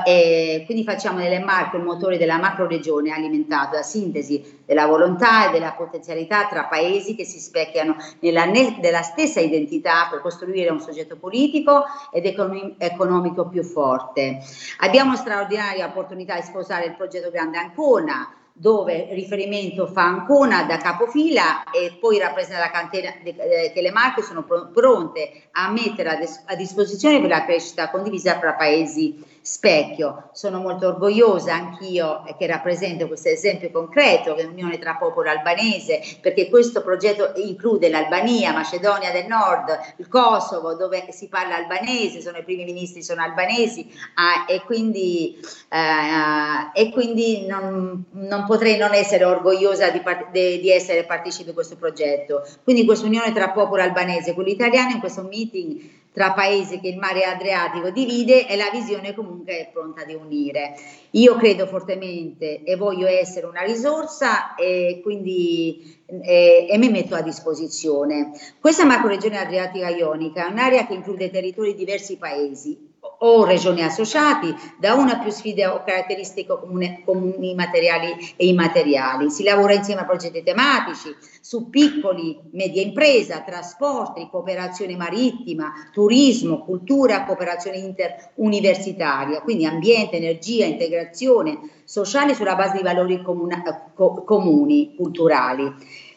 e quindi facciamo nelle Marche il motore della macro regione alimentato da sintesi della volontà e della potenzialità tra paesi che si specchiano nella, nella stessa identità per costruire un soggetto politico ed econom- economico più forte. Abbiamo straordinaria opportunità di sposare il progetto Grande Ancona dove riferimento fa Ancona da capofila e poi rappresenta la cantera eh, che le marche sono pr- pronte a mettere a, a, disposizione per la crescita condivisa fra paesi specchio. Sono molto orgogliosa anch'io che rappresento questo esempio concreto che è l'unione tra popolo albanese, perché questo progetto include l'Albania, Macedonia del Nord, il Kosovo, dove si parla albanese, sono i primi ministri sono albanesi ah, e quindi, eh, e quindi non, non, potrei non essere orgogliosa di, di, essere partecipe di questo progetto. Quindi questa unione tra popolo albanese e quello italiano in questo meeting tra paesi che il mare Adriatico divide e la visione comunque è pronta di unire. Io credo fortemente e voglio essere una risorsa e quindi e, e mi metto a disposizione. Questa macroregione adriatica ionica è un'area che include territori di diversi paesi o regioni associati da una più sfide o caratteristiche comune, comuni materiali e immateriali. Si lavora insieme a progetti tematici su piccoli, media impresa, trasporti, cooperazione marittima, turismo, cultura, cooperazione interuniversitaria, quindi ambiente, energia, integrazione sociale sulla base di valori comuni, comuni culturali.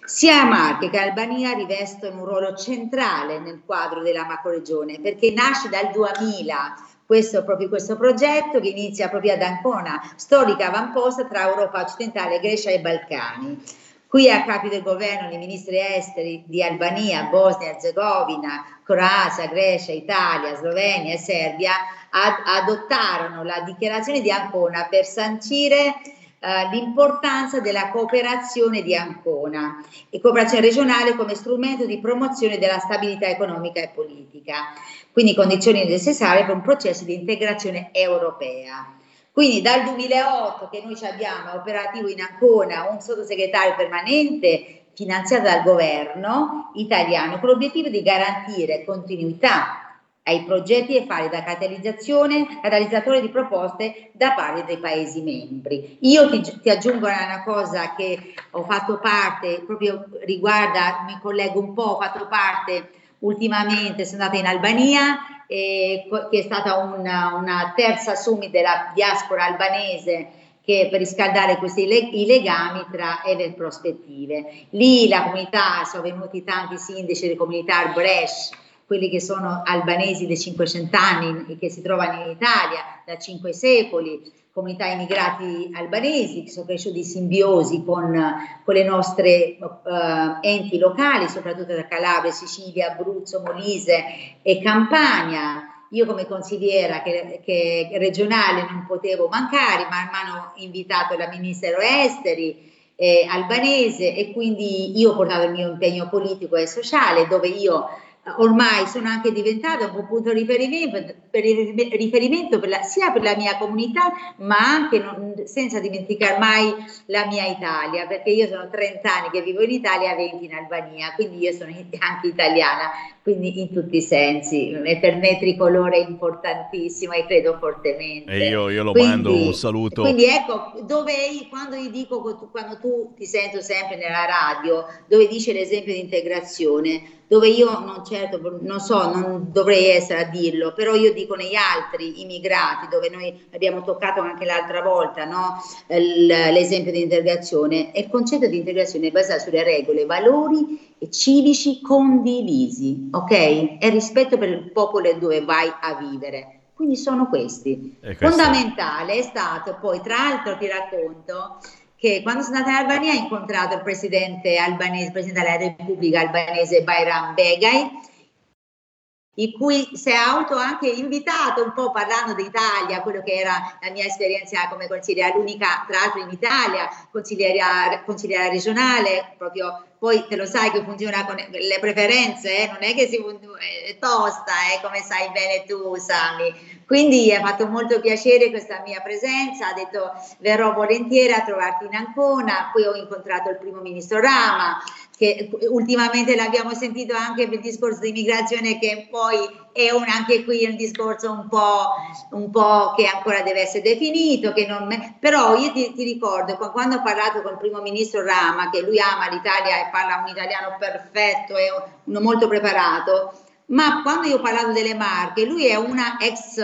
Sia Marche che Albania rivestono un ruolo centrale nel quadro della macroregione perché nasce dal 2000 questo, proprio questo progetto che inizia proprio ad Ancona, storica avamposta tra Europa occidentale, Grecia e Balcani. Qui a capi del governo i ministri esteri di Albania, Bosnia e Herzegovina, Croazia, Grecia, Italia, Slovenia e Serbia ad, adottarono la dichiarazione di Ancona per sancire Uh, l'importanza della cooperazione di Ancona e cooperazione regionale come strumento di promozione della stabilità economica e politica, quindi condizioni necessarie per un processo di integrazione europea. Quindi dal 2008 che noi abbiamo operativo in Ancona un sottosegretario permanente finanziato dal governo italiano con l'obiettivo di garantire continuità ai progetti e fare da catalizzazione, catalizzatore di proposte da parte dei Paesi membri. Io ti, ti, aggiungo una cosa che ho fatto parte, proprio riguarda, mi collego un po', ho fatto parte ultimamente, sono andata in Albania, eh, che è stata una, una terza summit della diaspora albanese che per riscaldare questi leg- i legami tra Ever Prospettive. Lì la comunità, sono venuti tanti sindaci delle comunità Arbresh, quelli che sono albanesi dei 500 anni e che si trovano in Italia da cinque secoli, comunità immigrati albanesi che sono cresciuti in simbiosi con, con le nostre uh, enti locali, soprattutto da Calabria, Sicilia, Abruzzo, Molise e Campania. Io come consigliera che, che regionale non potevo mancare, ma mi hanno invitato il Ministero Esteri eh, albanese e quindi io ho portato il mio impegno politico e sociale dove io ormai sono anche diventata un punto di riferimento, per riferimento per la, sia per la mia comunità, ma anche non, senza dimenticare mai la mia Italia, perché io sono 30 anni che vivo in Italia, 20 in Albania, quindi io sono anche italiana, quindi in tutti i sensi. E per me tricolore è importantissimo e credo fortemente. E io, io lo quindi, mando un saluto. Quindi ecco, dove quando io dico, quando tu ti sento sempre nella radio, dove dice l'esempio di integrazione, dove io non certo, non so, non dovrei essere a dirlo, però io dico negli altri immigrati, dove noi abbiamo toccato anche l'altra volta, no? l'esempio di integrazione, il concetto di integrazione è basato sulle regole, valori e civici condivisi, ok? E rispetto per il popolo dove vai a vivere. Quindi sono questi. Fondamentale è stato poi, tra l'altro ti racconto, che quando sono andata in Albania ho incontrato il presidente albanese, il presidente della Repubblica albanese Bayram Begay, in cui si è auto anche invitato un po' parlando d'Italia, quello che era la mia esperienza come consigliera, l'unica tra l'altro in Italia, consigliera, regionale, proprio poi te lo sai che funziona con le preferenze, eh? non è che si è tosta, eh? come sai bene tu Sami. Quindi ha fatto molto piacere questa mia presenza, ha detto verrò volentieri a trovarti in Ancona, poi ho incontrato il primo ministro Rama, che ultimamente l'abbiamo sentito anche per il discorso di immigrazione che poi è un, anche qui un discorso un po', un po', che ancora deve essere definito, non, però io ti, ti, ricordo quando ho parlato con il primo ministro Rama, che lui ama l'Italia e parla un italiano perfetto e uno molto preparato, ma quando io ho parlato delle marche, lui è ex,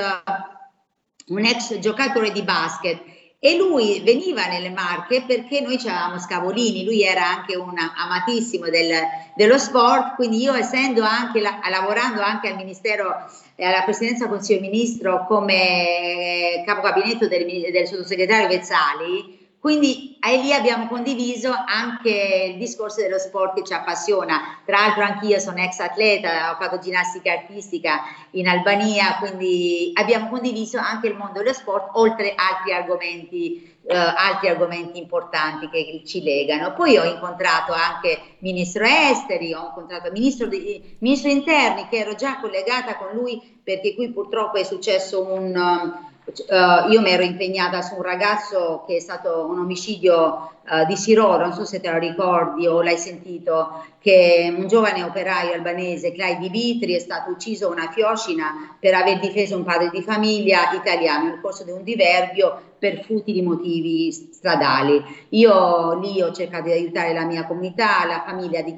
un ex giocatore di basket e lui veniva nelle Marche perché noi avevamo Scavolini, lui era anche un amatissimo del, dello sport, quindi io essendo anche la, lavorando anche al Ministero e alla Presidenza del Consiglio Ministro come capo gabinetto del, del sottosegretario Vezzali, quindi eh, lì abbiamo condiviso anche il discorso dello sport che ci appassiona. Tra l'altro anch'io sono ex atleta, ho fatto ginnastica artistica in Albania, quindi abbiamo condiviso anche il mondo dello sport, oltre altri argomenti, eh, altri argomenti importanti che ci legano. Poi ho incontrato anche Ministro Esteri, ho incontrato Ministro, di, Ministro Interni, che ero già collegata con lui perché qui purtroppo è successo un Uh, io mi ero impegnata su un ragazzo che è stato un omicidio uh, di Siroro, non so se te lo ricordi o l'hai sentito, che un giovane operaio albanese, Clay Di Vitri, è stato ucciso una fiocina per aver difeso un padre di famiglia italiano nel corso di un diverbio per futili motivi stradali. Io lì ho cercato di aiutare la mia comunità, la famiglia di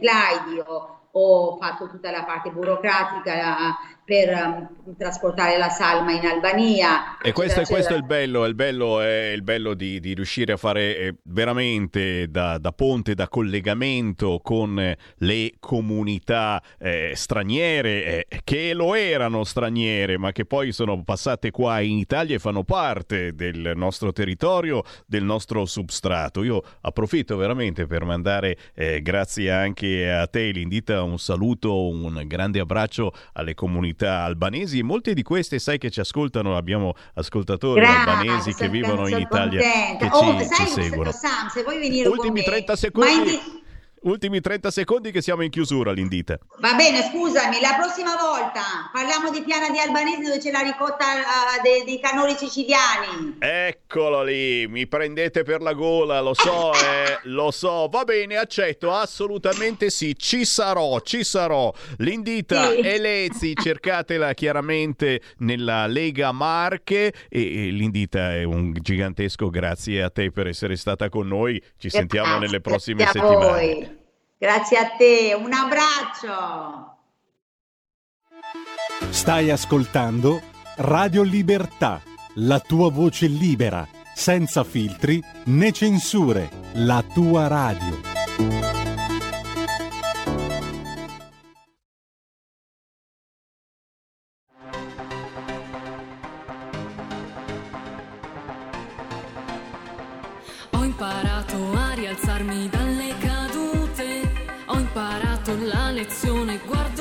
ho, ho fatto tutta la parte burocratica per um, trasportare la salma in Albania. E questo, è, questo è il bello, il bello è il bello di, di riuscire a fare eh, veramente da, da, ponte, da collegamento con eh, le comunità eh, straniere, eh, che lo erano straniere, ma che poi sono passate qua in Italia e fanno parte del nostro territorio, del nostro substrato. Io approfitto veramente per mandare, eh, grazie anche a te, Lindita, un saluto, un grande abbraccio alle comunità comunità albanesi e molte di queste sai che ci ascoltano, abbiamo ascoltatori Grazie, albanesi che vivono in Italia contenta. che oh, ci, sai, ci seguono. Sam, se vuoi venire Ultimi 30 secondi. Ultimi 30 secondi che siamo in chiusura l'indita. Va bene, scusami, la prossima volta parliamo di Piana di Albanese dove c'è la ricotta uh, dei, dei canori siciliani. Eccolo lì, mi prendete per la gola, lo so, eh, lo so. Va bene, accetto, assolutamente sì, ci sarò, ci sarò. L'indita sì. Elezi, cercatela chiaramente nella Lega Marche e, e l'indita è un gigantesco grazie a te per essere stata con noi. Ci sentiamo nelle prossime settimane. Voi. Grazie a te, un abbraccio. Stai ascoltando Radio Libertà, la tua voce libera, senza filtri né censure, la tua radio. Ho imparato a rialzarmi dalle lezione, guardo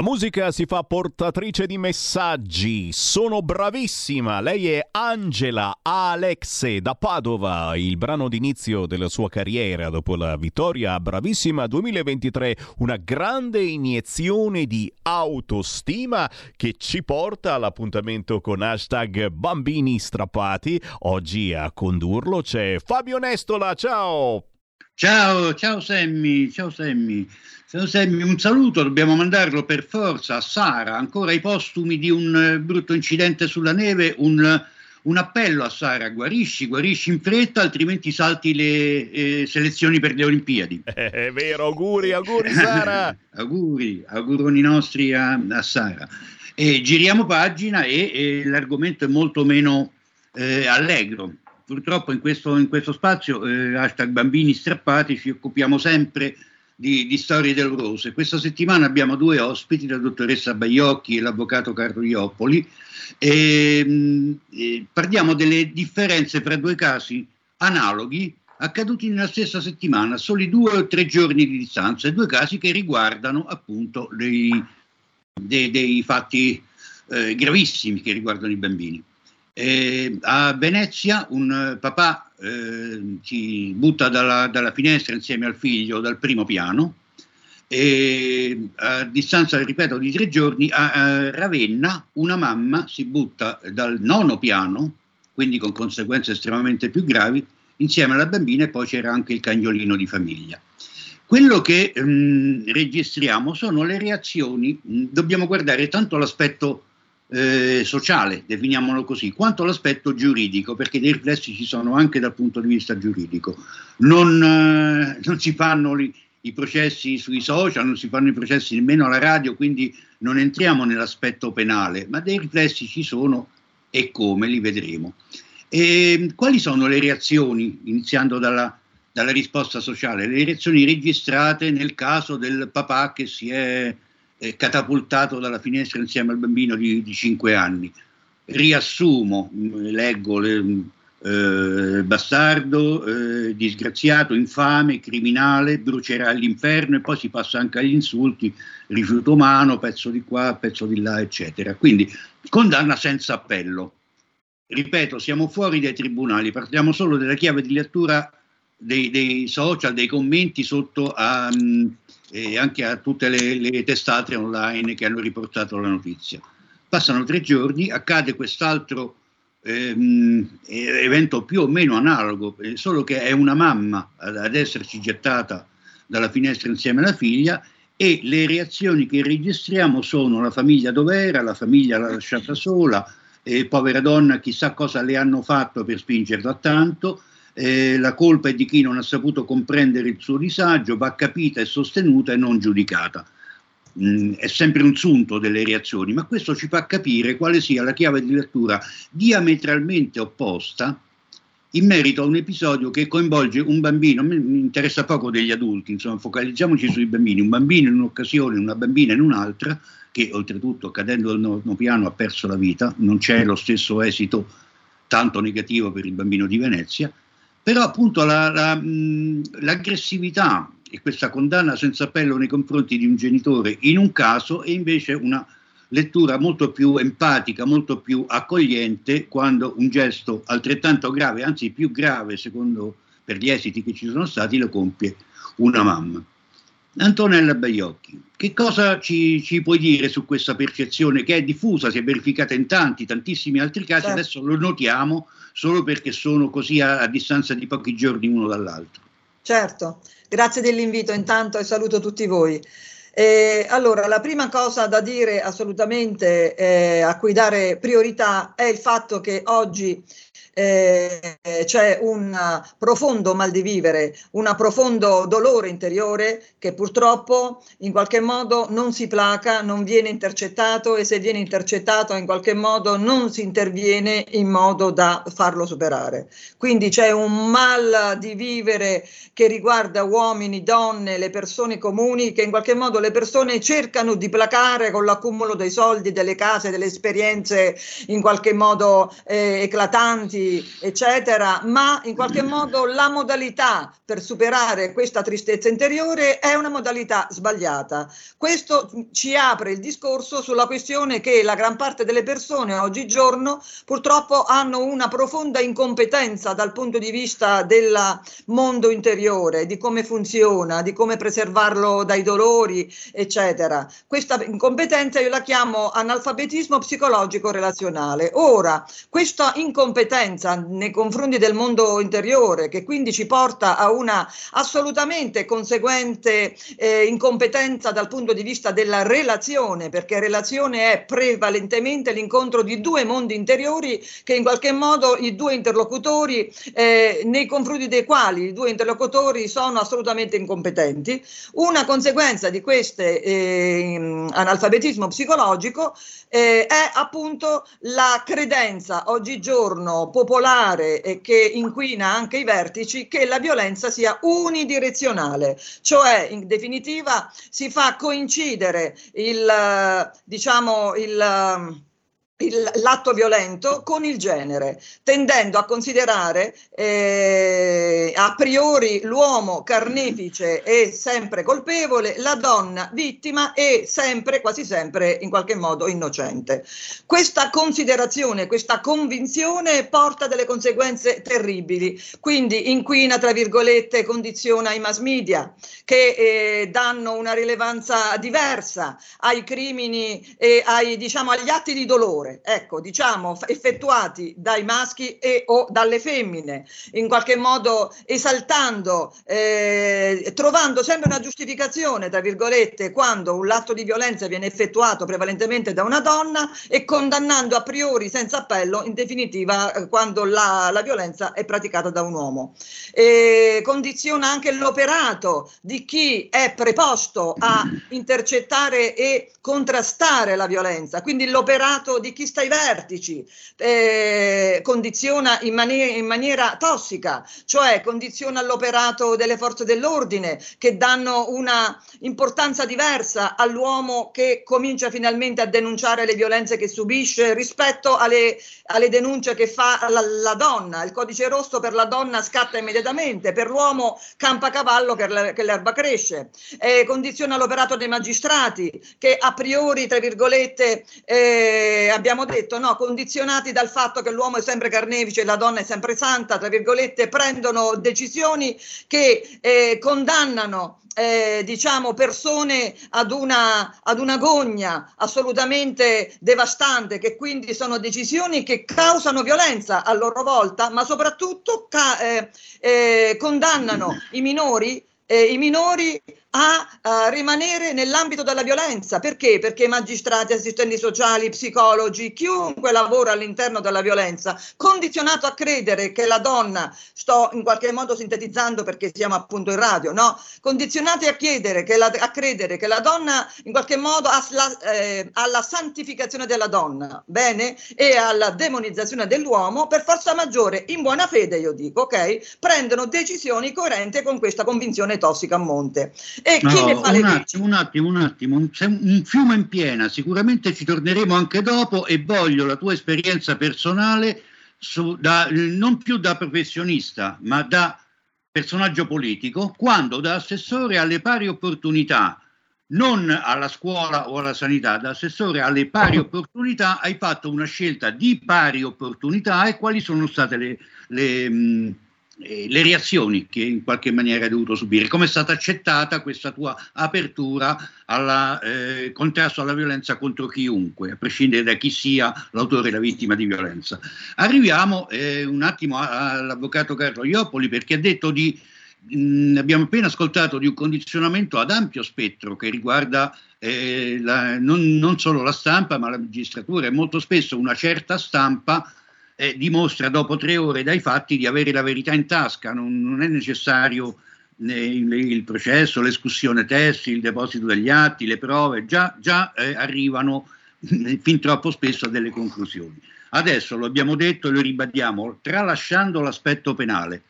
La musica si fa portatrice di messaggi. Sono bravissima. Lei è Angela Alexe da Padova. Il brano d'inizio della sua carriera dopo la vittoria Bravissima 2023. Una grande iniezione di autostima che ci porta all'appuntamento con hashtag Bambini Strappati. Oggi a condurlo c'è Fabio Nestola. Ciao! Ciao, ciao Sammy, ciao Sammy. Ciao Sammy, un saluto dobbiamo mandarlo per forza a Sara, ancora i postumi di un eh, brutto incidente sulla neve, un, un appello a Sara, guarisci, guarisci in fretta, altrimenti salti le eh, selezioni per le Olimpiadi. È vero, auguri, auguri Sara. auguri, auguroni nostri a, a Sara. E giriamo pagina e, e l'argomento è molto meno eh, allegro purtroppo in questo, in questo spazio, eh, hashtag bambini strappati, ci occupiamo sempre di, di, storie dolorose. Questa settimana abbiamo due ospiti, la dottoressa Baiocchi e l'avvocato Carlo Iopoli, e, mh, mm, e parliamo delle differenze fra due casi analoghi accaduti nella stessa settimana, soli due o tre giorni di distanza, due casi che riguardano appunto dei, dei, dei fatti eh, gravissimi che riguardano i bambini. Eh, a Venezia un eh, papà eh, si butta dalla, dalla, finestra insieme al figlio dal primo piano e a distanza, ripeto, di tre giorni a, a Ravenna una mamma si butta dal nono piano, quindi con conseguenze estremamente più gravi, insieme alla bambina e poi c'era anche il cagnolino di famiglia. Quello che mh, mm, registriamo sono le reazioni, mh, dobbiamo guardare tanto l'aspetto eh, sociale, definiamolo così, quanto l'aspetto giuridico, perché dei riflessi ci sono anche dal punto di vista giuridico. Non, eh, non si fanno li, i processi sui social, non si fanno i processi nemmeno alla radio, quindi non entriamo nell'aspetto penale, ma dei riflessi ci sono e come li vedremo. E, quali sono le reazioni, iniziando dalla, dalla risposta sociale? Le reazioni registrate nel caso del papà che si è eh, catapultato dalla finestra insieme al bambino di, di 5 anni. Riassumo, mm, leggo le, mm, eh, bastardo, eh, disgraziato, infame, criminale, brucerà all'inferno e poi si passa anche agli insulti, rifiuto umano, pezzo di qua, pezzo di là, eccetera. Quindi condanna senza appello. Ripeto, siamo fuori dai tribunali, parliamo solo della chiave di lettura dei, dei social, dei commenti sotto a, um, e anche a tutte le, le, testate online che hanno riportato la notizia. Passano tre giorni, accade quest'altro ehm, evento più o meno analogo, eh, solo che è una mamma ad, ad esserci gettata dalla finestra insieme alla figlia e le reazioni che registriamo sono la famiglia dov'era, la famiglia l'ha lasciata sola, eh, povera donna, chissà cosa le hanno fatto per spingerla tanto, eh, la colpa è di chi non ha saputo comprendere il suo disagio, va capita e sostenuta e non giudicata. Mm, è sempre un sunto delle reazioni, ma questo ci fa capire quale sia la chiave di lettura diametralmente opposta in merito a un episodio che coinvolge un bambino, mi interessa poco degli adulti, insomma focalizziamoci sui bambini, un bambino in un'occasione, una bambina in un'altra, che oltretutto cadendo dal nono piano ha perso la vita, non c'è lo stesso esito tanto negativo per il bambino di Venezia, però appunto la, la, l'aggressività e questa condanna senza appello nei confronti di un genitore in un caso è invece una lettura molto più empatica, molto più accogliente quando un gesto altrettanto grave, anzi più grave secondo per gli esiti che ci sono stati, lo compie una mamma. Antonella Baiocchi, che cosa ci, ci, puoi dire su questa percezione che è diffusa, si è verificata in tanti, tantissimi altri casi, certo. adesso lo notiamo solo perché sono così a, a distanza di pochi giorni uno dall'altro. Certo, grazie dell'invito intanto e saluto tutti voi. Eh, allora, la prima cosa da dire assolutamente eh, a cui dare priorità è il fatto che oggi eh, c'è un profondo mal di vivere, un profondo dolore interiore che purtroppo in qualche modo non si placa, non viene intercettato e se viene intercettato in qualche modo non si interviene in modo da farlo superare. Quindi c'è un mal di vivere che riguarda uomini, donne, le persone comuni che in qualche modo le persone cercano di placare con l'accumulo dei soldi, delle case, delle esperienze in qualche modo eh, eclatanti, eccetera, ma in qualche modo la modalità per superare questa tristezza interiore è una modalità sbagliata. Questo ci apre il discorso sulla questione che la gran parte delle persone oggigiorno purtroppo hanno una profonda incompetenza dal punto di vista del mondo interiore, di come funziona, di come preservarlo dai dolori, eccetera. Questa incompetenza io la chiamo analfabetismo psicologico relazionale. Ora, questa incompetenza nei confronti del mondo interiore, che quindi ci porta a una assolutamente conseguente eh, incompetenza dal punto di vista della relazione, perché relazione è prevalentemente l'incontro di due mondi interiori che in qualche modo i due interlocutori, eh, nei confronti dei quali i due interlocutori sono assolutamente incompetenti. Una conseguenza di questo eh, analfabetismo psicologico eh, è appunto la credenza oggigiorno popolare e che inquina anche i vertici che la violenza sia unidirezionale, cioè in definitiva si fa coincidere il diciamo il, l'atto violento con il genere, tendendo a considerare eh, a priori l'uomo carnefice e sempre colpevole, la donna vittima e sempre, quasi sempre, in qualche modo innocente. Questa considerazione, questa convinzione porta delle conseguenze terribili, quindi inquina, tra virgolette, condiziona i mass media che eh, danno una rilevanza diversa ai crimini e ai, diciamo, agli atti di dolore ecco, diciamo, effettuati dai maschi e o dalle femmine, in qualche modo esaltando, eh, trovando sempre una giustificazione, tra virgolette, quando un atto di violenza viene effettuato prevalentemente da una donna e condannando a priori senza appello, in definitiva, eh, quando la, la, violenza è praticata da un uomo. E condiziona anche l'operato di chi è preposto a intercettare e contrastare la violenza, quindi l'operato di chi chi sta ai vertici, eh, condiziona in, mani- in, maniera tossica, cioè condiziona l'operato delle forze dell'ordine che danno una importanza diversa all'uomo che comincia finalmente a denunciare le violenze che subisce rispetto alle, alle denunce che fa la, la, donna. Il codice rosso per la donna scatta immediatamente, per l'uomo campa cavallo che, la, che l'erba cresce. Eh, condiziona l'operato dei magistrati che a priori, tra virgolette, eh, abbiamo abbiamo detto, no, condizionati dal fatto che l'uomo è sempre carnefice e la donna è sempre santa, tra virgolette, prendono decisioni che eh, condannano eh, diciamo persone ad una, ad una gogna assolutamente devastante, che quindi sono decisioni che causano violenza a loro volta, ma soprattutto ca- eh, eh, condannano i minori, eh, i minori a uh, rimanere nell'ambito della violenza. Perché? Perché magistrati, assistenti sociali, psicologi, chiunque lavora all'interno della violenza, condizionato a credere che la donna, sto in qualche modo sintetizzando perché siamo appunto in radio, no? Condizionati a, che la, a credere che la donna in qualche modo ha la, eh, alla santificazione della donna, bene? E alla demonizzazione dell'uomo, per forza maggiore, in buona fede io dico, ok? Prendono decisioni coerenti con questa convinzione tossica a monte. E chi no, ne fa un attimo, un attimo, un attimo, c'è un fiume in piena, sicuramente ci torneremo anche dopo e voglio la tua esperienza personale su, da, non più da professionista, ma da personaggio politico, quando da assessore alle pari opportunità, non alla scuola o alla sanità, da assessore alle pari opportunità, hai fatto una scelta di pari opportunità e quali sono state le, le mh, eh, le reazioni che in qualche maniera hai dovuto subire, come è stata accettata questa tua apertura al eh, contrasto alla violenza contro chiunque, a prescindere da chi sia l'autore e la vittima di violenza. Arriviamo eh, un attimo all'avvocato Carlo Iopoli perché ha detto di mh, abbiamo appena ascoltato di un condizionamento ad ampio spettro che riguarda eh, la, non, non, solo la stampa ma la magistratura e molto spesso una certa stampa eh, dimostra dopo tre ore dai fatti di avere la verità in tasca, non, non è necessario eh, il, il, processo, l'escussione testi, il deposito degli atti, le prove, già, già eh, arrivano fin troppo spesso a delle conclusioni. Adesso lo abbiamo detto e lo ribadiamo, tralasciando l'aspetto penale.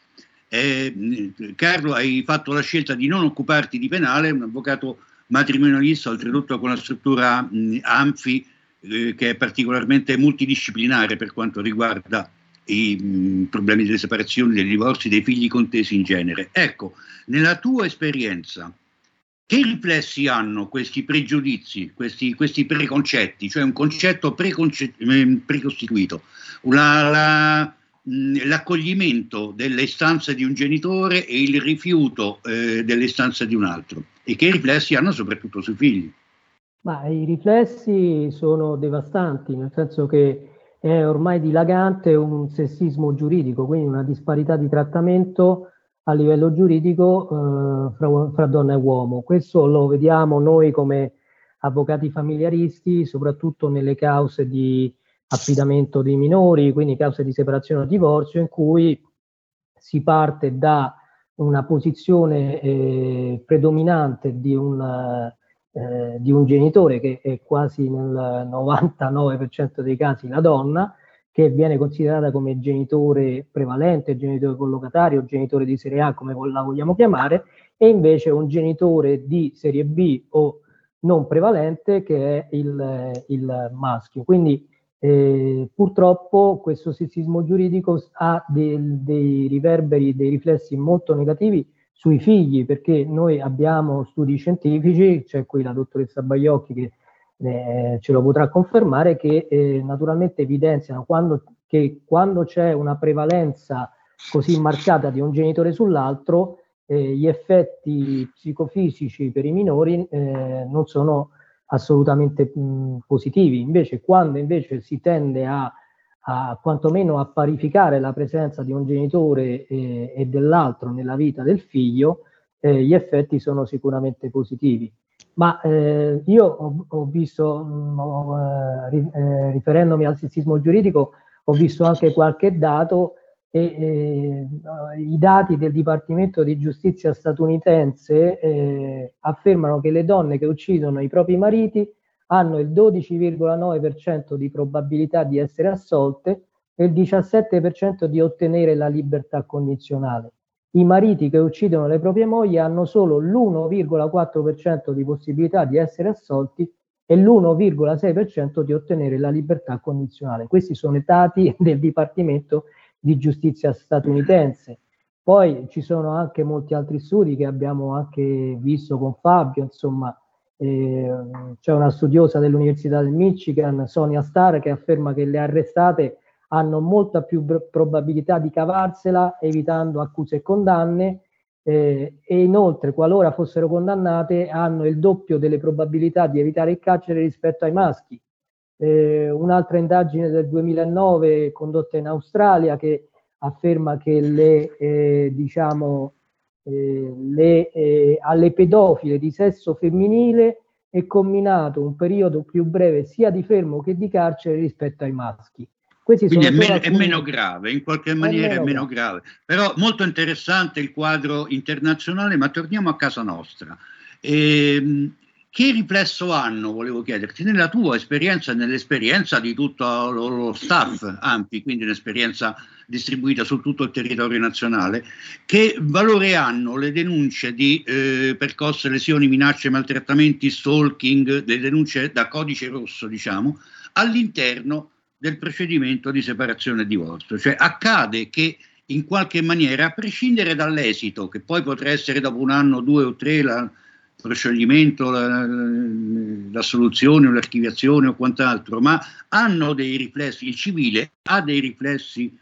Eh, Carlo, hai fatto la scelta di non occuparti di penale, un avvocato matrimonialista, oltretutto con la struttura mh, ANFI eh, che è particolarmente multidisciplinare per quanto riguarda i mh, problemi delle separazioni, dei divorzi, dei figli contesi in genere. Ecco, nella tua esperienza, che riflessi hanno questi pregiudizi, questi, questi preconcetti, cioè un concetto preconce- eh, precostituito, la, la, mh, l'accoglimento delle istanze di un genitore e il rifiuto eh, delle istanze di un altro? E che riflessi hanno soprattutto sui figli? Ma i riflessi sono devastanti, nel senso che è ormai dilagante un sessismo giuridico, quindi una disparità di trattamento a livello giuridico eh, fra, fra, donna e uomo. Questo lo vediamo noi come avvocati familiaristi, soprattutto nelle cause di affidamento dei minori, quindi cause di separazione o divorzio, in cui si parte da una posizione eh, predominante di un eh, di un genitore che è quasi nel 99% dei casi la donna, che viene considerata come genitore prevalente, genitore collocatario, genitore di serie A, come la vogliamo chiamare, e invece un genitore di serie B o non prevalente che è il, il maschio. Quindi eh, purtroppo questo sessismo giuridico ha dei, dei riverberi, dei riflessi molto negativi sui figli, perché noi abbiamo studi scientifici, c'è qui la dottoressa Baiocchi che eh, ce lo potrà confermare, che eh, naturalmente evidenziano quando, che quando c'è una prevalenza così marcata di un genitore sull'altro, eh, gli effetti psicofisici per i minori eh, non sono assolutamente mh, positivi. Invece, quando invece si tende a a quantomeno a parificare la presenza di un genitore eh, e dell'altro nella vita del figlio, eh, gli effetti sono sicuramente positivi. Ma eh, io ho, ho visto, mh, ho, eh, eh, riferendomi al sessismo giuridico, ho visto anche qualche dato e eh, i dati del Dipartimento di Giustizia statunitense affermano che le donne che uccidono i propri mariti hanno il 12,9% di probabilità di essere assolte e il 17% di ottenere la libertà condizionale. I mariti che uccidono le proprie mogli hanno solo l'1,4% di possibilità di essere assolti e l'1,6% di ottenere la libertà condizionale. Questi sono i dati del Dipartimento di Giustizia statunitense. Poi ci sono anche molti altri studi che abbiamo anche visto con Fabio, insomma, c'è una studiosa dell'Università del Michigan, Sonia Starr, che afferma che le arrestate hanno molta più probabilità di cavarsela evitando accuse e condanne eh, e inoltre qualora fossero condannate hanno il doppio delle probabilità di evitare il carcere rispetto ai maschi. Eh, un'altra indagine del 2009 condotta in Australia che afferma che le, eh, diciamo, eh, le, eh, alle pedofile di sesso femminile è combinato un periodo più breve sia di fermo che di carcere rispetto ai maschi. Questi Quindi è meno, è meno, grave, in qualche maniera è meno, è meno grave. grave. Però molto interessante il quadro internazionale, ma torniamo a casa nostra. E, che riflesso hanno, volevo chiederti, nella tua esperienza e nell'esperienza di tutto lo staff AMPI, quindi un'esperienza distribuita su tutto il territorio nazionale, che valore hanno le denunce di eh, percosse, lesioni, minacce, maltrattamenti, stalking, le denunce da codice rosso, diciamo, all'interno del procedimento di separazione e divorzio. Cioè accade che in qualche maniera, a prescindere dall'esito, che poi potrà essere dopo un anno, due o tre, la, proscioglimento, la, la soluzione o l'archiviazione o quant'altro, ma hanno dei riflessi, il civile ha dei riflessi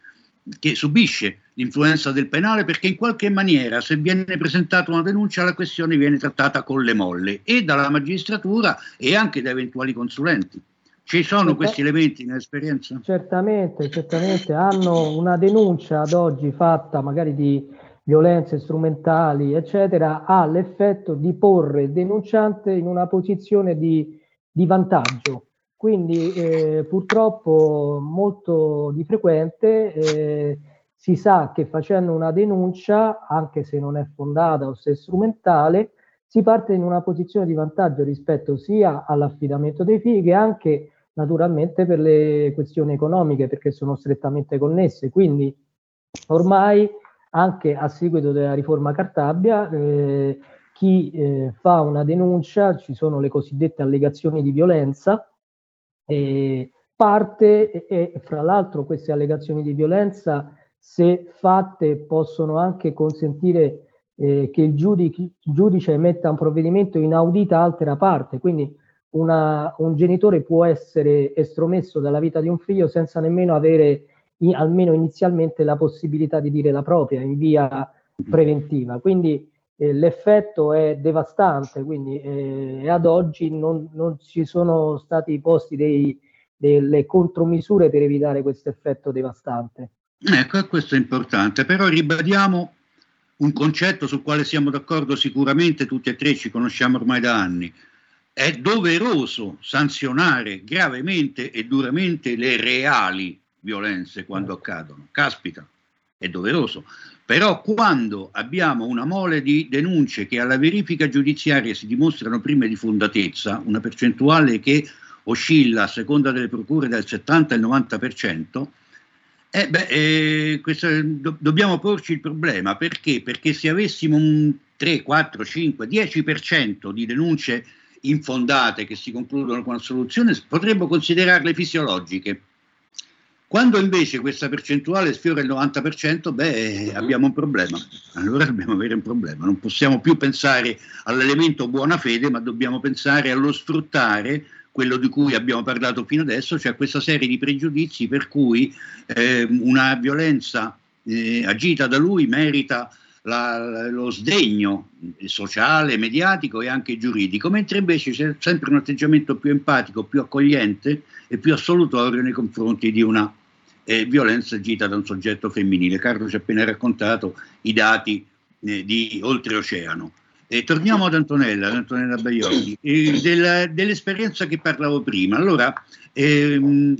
che subisce l'influenza del penale perché in qualche maniera se viene presentata una denuncia la questione viene trattata con le molle e dalla magistratura e anche da eventuali consulenti. Ci sono questi elementi nell'esperienza? Certamente, certamente. Hanno una denuncia ad oggi fatta magari di violenze strumentali, eccetera, ha l'effetto di porre il denunciante in una posizione di, di vantaggio. Quindi eh, purtroppo molto di frequente eh, si sa che facendo una denuncia, anche se non è fondata o se è strumentale, si parte in una posizione di vantaggio rispetto sia all'affidamento dei figli che anche naturalmente per le questioni economiche perché sono strettamente connesse. Quindi ormai anche a seguito della riforma Cartabia, eh, chi eh, fa una denuncia, ci sono le cosiddette allegazioni di violenza, e parte e, e fra l'altro queste allegazioni di violenza, se fatte, possono anche consentire eh, che il giudice, giudice emetta un provvedimento inaudita altera parte, quindi una, un genitore può essere estromesso dalla vita di un figlio senza nemmeno avere in, almeno inizialmente la possibilità di dire la propria in via preventiva. Quindi eh, l'effetto è devastante, quindi eh, ad oggi non, non, ci sono stati posti dei, delle contromisure per evitare questo effetto devastante. Ecco, questo è importante, però ribadiamo un concetto sul quale siamo d'accordo sicuramente tutti e tre, ci conosciamo ormai da anni. È doveroso sanzionare gravemente e duramente le reali violenze quando accadono. Caspita, è doveroso. Però quando abbiamo una mole di denunce che alla verifica giudiziaria si dimostrano prime di fondatezza, una percentuale che oscilla a seconda delle procure dal 70 al 90%, eh beh, eh, questo, do, dobbiamo porci il problema perché? Perché se avessimo un 3, 4, 5, 10% di denunce infondate che si concludono con assoluzione, potremmo considerarle fisiologiche. Quando invece questa percentuale sfiora il 90%, beh, abbiamo un problema. Allora dobbiamo avere un problema. Non possiamo più pensare all'elemento buona fede, ma dobbiamo pensare allo sfruttare quello di cui abbiamo parlato fino adesso, cioè questa serie di pregiudizi per cui eh, una violenza eh, agita da lui merita la, lo sdegno sociale, mediatico e anche giuridico, mentre invece c'è sempre un atteggiamento più empatico, più accogliente e più assolutorio nei confronti di una eh, violenza agita da un soggetto femminile. Carlo ci ha appena raccontato i dati eh, di oltreoceano. E torniamo ad Antonella, ad Antonella Baioli, eh, della, dell'esperienza che parlavo prima. Allora, ehm,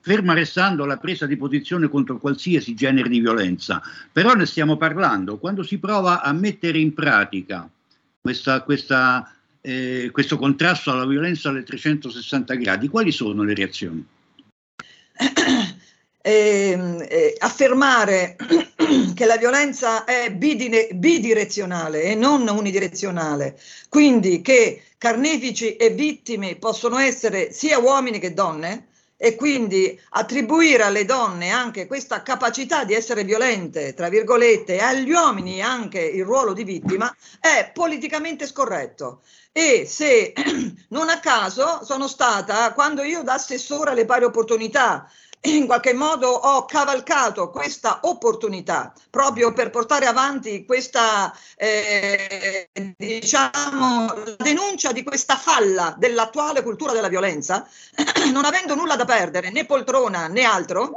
ferma restando la presa di posizione contro qualsiasi genere di violenza, però ne stiamo parlando. Quando si prova a mettere in pratica questa, questa, eh, questo contrasto alla violenza alle 360 gradi, quali sono le reazioni? eh, eh, affermare che la violenza è bidine, bidirezionale e non unidirezionale, quindi che carnefici e vittime possono essere sia uomini che donne, e quindi attribuire alle donne anche questa capacità di essere violente, tra virgolette, e agli uomini anche il ruolo di vittima, è politicamente scorretto. E se non a caso sono stata, quando io da assessore alle pari opportunità in qualche modo ho cavalcato questa opportunità proprio per portare avanti questa eh, diciamo denuncia di questa falla dell'attuale cultura della violenza non avendo nulla da perdere né poltrona né altro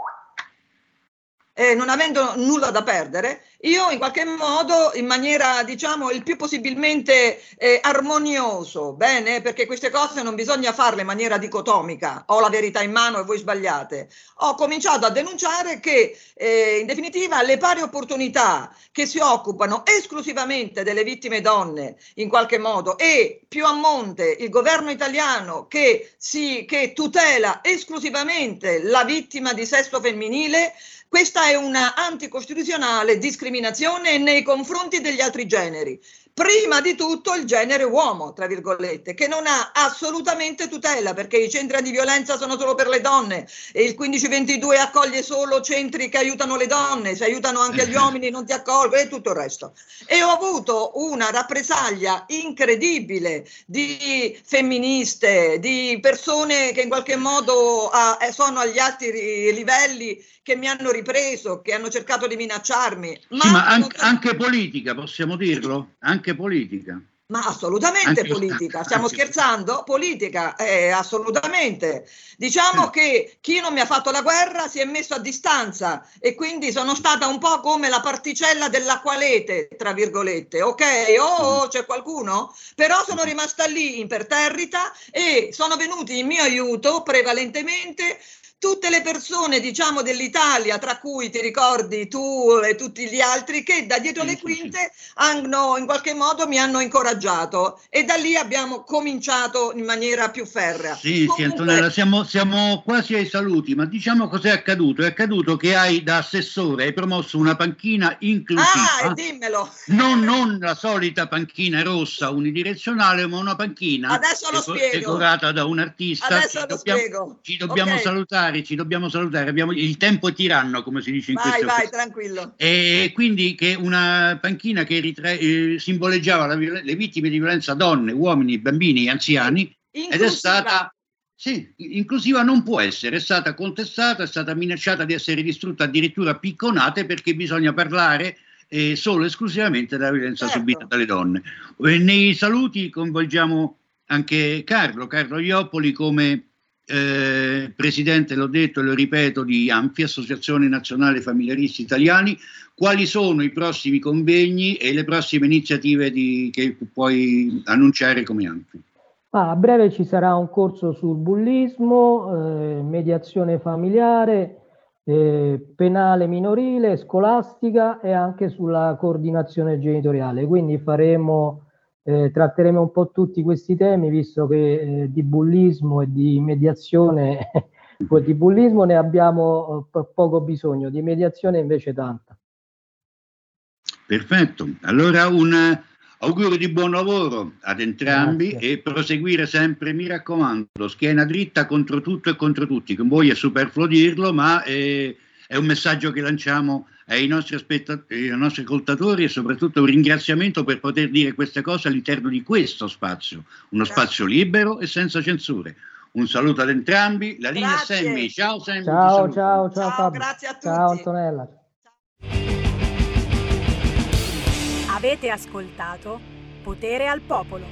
eh, non avendo nulla da perdere, io in qualche modo, in maniera diciamo il più possibilmente eh, armonioso, bene, perché queste cose non bisogna farle in maniera dicotomica, ho la verità in mano e voi sbagliate, ho cominciato a denunciare che eh, in definitiva le pari opportunità che si occupano esclusivamente delle vittime donne in qualche modo e più a monte il governo italiano che, si, che tutela esclusivamente la vittima di sesso femminile, questa è una anticostituzionale discriminazione nei confronti degli altri generi prima di tutto il genere uomo, tra virgolette, che non ha assolutamente tutela perché i centri di violenza sono solo per le donne e il 1522 accoglie solo centri che aiutano le donne, se aiutano anche gli uomini non ti accolgono e tutto il resto. E ho avuto una rappresaglia incredibile di femministe, di persone che in qualche modo ah, sono agli alti livelli che mi hanno ripreso, che hanno cercato di minacciarmi. Ma, sì, ma anche, anche politica, possiamo dirlo? Anche politica. Ma assolutamente anche politica, stiamo anche... scherzando? Politica, eh, assolutamente. Diciamo sì. che chi non mi ha fatto la guerra si è messo a distanza e quindi sono stata un po' come la particella dell'acqualete, tra virgolette, ok? Oh, c'è qualcuno? Però sono rimasta lì imperterrita e sono venuti in mio aiuto prevalentemente tutte le persone, diciamo, dell'Italia, tra cui ti ricordi tu e tutti gli altri, che da dietro le quinte hanno in qualche modo mi hanno incoraggiato e da lì abbiamo cominciato in maniera più ferrea. Sì, Comunque... sì Antonella, siamo, siamo, quasi ai saluti, ma diciamo cos'è accaduto? È accaduto che hai da assessore, hai promosso una panchina inclusiva. Ah, dimmelo! Non, non la solita panchina rossa unidirezionale, ma una panchina Adesso lo spiego. decorata da un artista. Adesso lo dobbiamo, spiego. Ci dobbiamo Okay. salutare, ci dobbiamo salutare. Abbiamo, il tempo è tiranno, come si dice in Vai, queste vai, occasioni. tranquillo. E quindi che una panchina che ritre- eh, simboleggiava violen- le vittime di violenza donne, uomini, bambini anziani ed è Inclusiva. stata sì, inclusiva non può essere, è stata contestata, è stata minacciata di essere distrutta, addirittura picconate perché bisogna parlare eh, solo e esclusivamente della violenza Certo. subita dalle donne. Nei saluti coinvolgiamo anche Carlo, Carlo Ioppoli come eh, presidente, l'ho detto e lo ripeto, di ANFI, Associazione Nazionale Familiaristi Italiani. Quali sono i prossimi convegni e le prossime iniziative di- che puoi annunciare come ANFI? Ah, a breve ci sarà un corso sul bullismo, eh, mediazione familiare, eh, penale minorile, scolastica e anche sulla coordinazione genitoriale. Quindi faremo, eh, tratteremo un po' tutti questi temi, visto che eh, di bullismo e di mediazione, di bullismo ne abbiamo eh, po- poco bisogno, di mediazione invece tanta. Perfetto, allora un augurio di buon lavoro ad entrambi Grazie. e proseguire sempre, mi raccomando, schiena dritta contro tutto e contro tutti. Con voi è superfluo dirlo, ma eh, è un messaggio che lanciamo ai nostri, aspetta- ai nostri ascoltatori e soprattutto un ringraziamento per poter dire queste cose all'interno di questo spazio, uno spazio libero e senza censure. Un saluto ad entrambi, la linea Grazie. Sammy, ciao Sammy. Ciao, ciao, ciao, Ciao, Fabio. grazie a Ciao tutti. Antonella. Avete ascoltato Potere al Popolo.